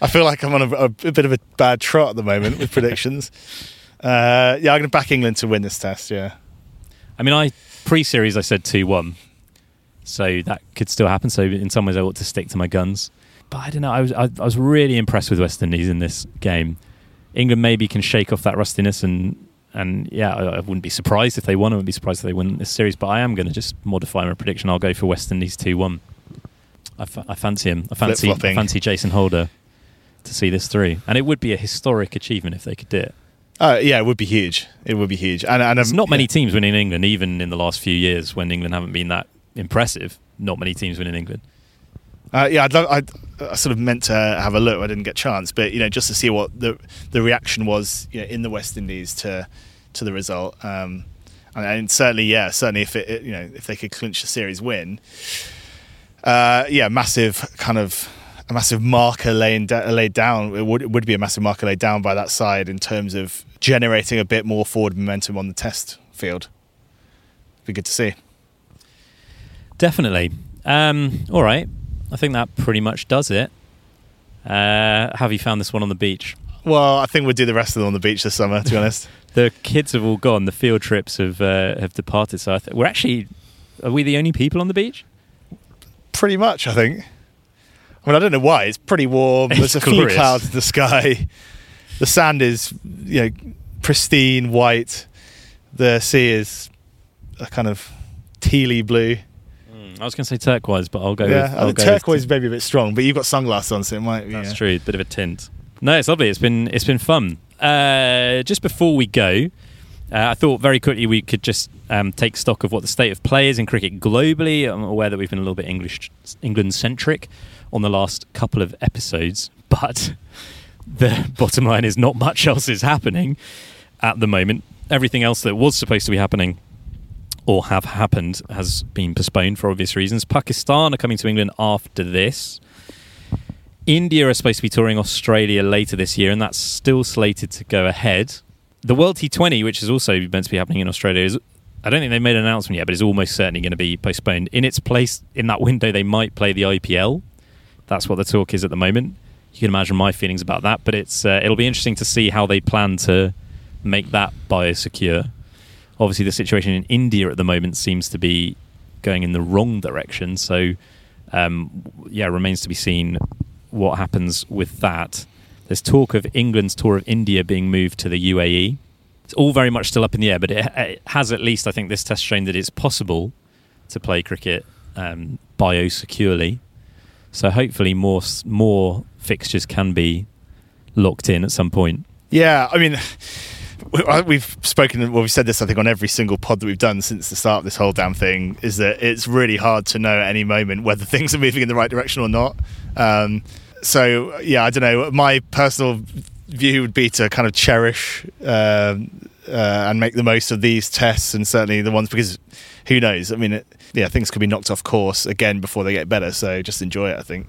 I feel like I'm on a, a, a bit of a bad trot at the moment with predictions. Uh, yeah, I'm going to back England to win this test. Yeah, I mean, I pre-series I said two one, so that could still happen. So in some ways, I ought to stick to my guns. But I don't know. I was I, I was really impressed with West Indies in this game. England maybe can shake off that rustiness and and yeah, I, I wouldn't be surprised if they won. I wouldn't be surprised if they win this series. But I am going to just modify my prediction. I'll go for West Indies two one. I, fa- I fancy him. I fancy I fancy Jason Holder to see this through, and it would be a historic achievement if they could do it. uh, yeah, it would be huge. It would be huge. And, and um, not many yeah. teams winning in England, even in the last few years when England haven't been that impressive. Not many teams win in England. Uh, yeah, I'd I'd, I sort of meant to have a look. I didn't get a chance, but you know, just to see what the the reaction was you know, in the West Indies to to the result. Um, and, and certainly, yeah, certainly if it, it- you know if they could clinch the series win, uh, yeah, massive kind of a massive marker laid down. It would it would be a massive marker laid down by that side in terms of generating a bit more forward momentum on the Test field. Be good to see. Definitely. Um, all right. I think that pretty much does it. Uh, have you found this one on the beach? Well, I think we'll do the rest of them on the beach this summer. To be honest. The kids have all gone. The field trips have uh, have departed. So I th- we're actually are we the only people on the beach? Pretty much, I think. I mean, I don't know why. It's pretty warm. It's There's a few clouds in the sky. The sand is, you know, pristine white. The sea is a kind of tealy blue. I was going to say turquoise, but I'll go. yeah, with, I I'll go with turquoise may be a bit strong, but you've got sunglasses on, so it might be. That's yeah. true. Bit of a tint. No, it's lovely. It's been it's been fun. Uh, just before we go, uh, I thought very quickly we could just um, take stock of what the state of play is in cricket globally. I'm aware that we've been a little bit English England centric on the last couple of episodes, but the bottom line is not much else is happening at the moment. Everything else that was supposed to be happening or have happened has been postponed for obvious reasons. Pakistan are coming to England after this. India are supposed to be touring Australia later this year, and that's still slated to go ahead. The World T20, which is also meant to be happening in Australia, is I don't think they've made an announcement yet, but it's almost certainly going to be postponed. In its place in that window, they might play the IPL. That's what the talk is at the moment. You can imagine my feelings about that, but it's uh, it'll be interesting to see how they plan to make that biosecure. Obviously, the situation in India at the moment seems to be going in the wrong direction. So, um, yeah, remains to be seen what happens with that. There's talk of England's tour of India being moved to the UAE. It's all very much still up in the air, but it, it has at least, I think, this test shown that it's possible to play cricket um, biosecurely. So hopefully, more more fixtures can be locked in at some point. Yeah, I mean, we've spoken, well, we've said this, I think, on every single pod that we've done since the start of this whole damn thing, is that it's really hard to know at any moment whether things are moving in the right direction or not. Um, so, yeah, I don't know. My personal view would be to kind of cherish um, uh, and make the most of these tests and certainly the ones because who knows? I mean, it, yeah, things could be knocked off course again before they get better. So just enjoy it, I think.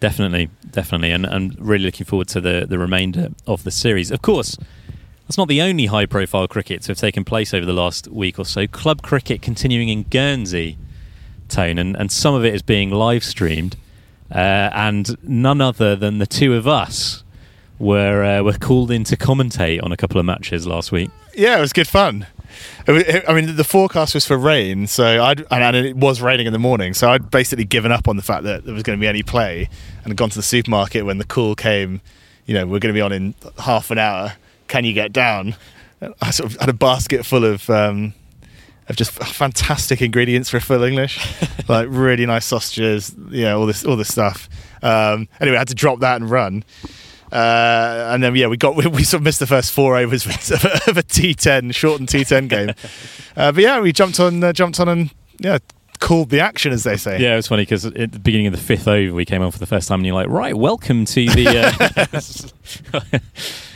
Definitely, definitely, and and really looking forward to the the remainder of the series. Of course, that's not the only high profile cricket to have taken place over the last week or so. Club cricket continuing in Guernsey, Tone, and, and some of it is being live streamed. Uh, and none other than the two of us were uh, were called in to commentate on a couple of matches last week. Yeah, it was good fun. I mean, the forecast was for rain, so I'd and it was raining in the morning, so I'd basically given up on the fact that there was going to be any play, and gone to the supermarket when the call came. You know, we're going to be on in half an hour. Can you get down? I sort of had a basket full of um, of just fantastic ingredients for a full English, like really nice sausages, you know, all this all this stuff. Um, anyway, I had to drop that and run. Uh, and then yeah, we got we, we, sort of missed the first four overs of a, of a T10 shortened T10 game. Uh, but yeah, we jumped on uh, jumped on and yeah called the action, as they say. Yeah, it was funny because at the beginning of the fifth over, we came on for the first time, and you're like, right, welcome to the. Uh...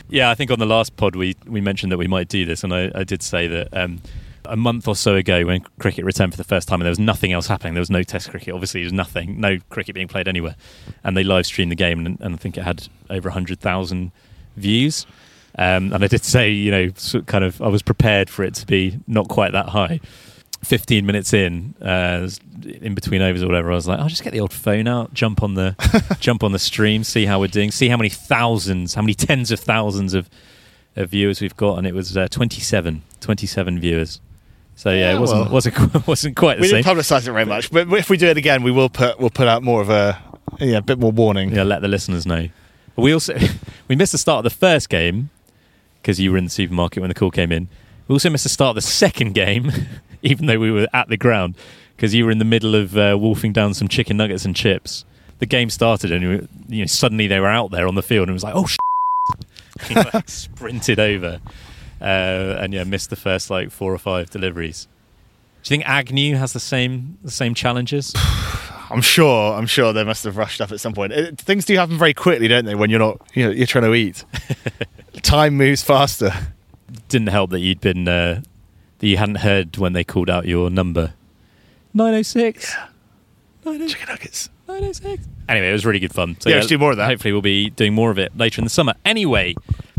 yeah, I think on the last pod we we mentioned that we might do this, and I, I did say that. Um, a month or so ago, when cricket returned for the first time, and there was nothing else happening. There was no Test cricket. Obviously, there was nothing, no cricket being played anywhere. And they live streamed the game, and, and I think it had over hundred thousand views. Um, and I did say, you know, sort of kind of, I was prepared for it to be not quite that high. 15 minutes in, uh, in between overs or whatever, I was like, I'll just get the old phone out, jump on the, jump on the stream, see how we're doing, see how many thousands, how many tens of thousands of, of viewers we've got, and it was uh, 27, 27 viewers. So yeah, yeah it wasn't well, wasn't wasn't quite the we same. We didn't publicise it very much, but if we do it again, we will put we'll put out more of a yeah, a bit more warning. Yeah, let the listeners know. We also we missed the start of the first game because you were in the supermarket when the call came in. We also missed the start of the second game, even though we were at the ground because you were in the middle of uh, wolfing down some chicken nuggets and chips. The game started, and you, you know suddenly they were out there on the field, and it was like, oh, he like, sprinted over, uh, and yeah, missed the first like four or five deliveries. Do you think Agnew has the same the same challenges? I'm sure. I'm sure they must have rushed up at some point. It, things do happen very quickly, don't they? When you're not, you know, you're trying to eat. Time moves faster. Didn't help that you'd been uh, that you hadn't heard when they called out your number. Nine oh six. Chicken nuggets. 906. Anyway, it was really good fun. So yeah, yeah, let's do more of that. Hopefully, we'll be doing more of it later in the summer. Anyway,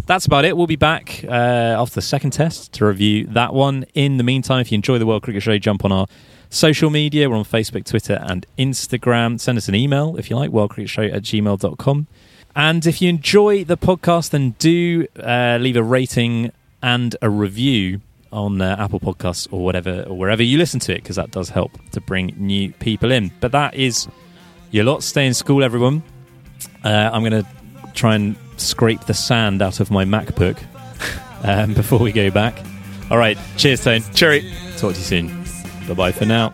that's about it. We'll be back uh, after the second test to review that one. In the meantime, if you enjoy the World Cricket Show, jump on our social media. We're on Facebook, Twitter, and Instagram. Send us an email if you like, worldcricketshow at gmail.com. And if you enjoy the podcast, then do uh, leave a rating and a review on uh, Apple Podcasts or whatever or wherever you listen to it, because that does help to bring new people in. But that is your lot. Stay in school, everyone. Uh, I'm going to try and scrape the sand out of my MacBook um, before we go back. All right. Cheers, Tone. Cherry. Talk to you soon. Bye bye for now.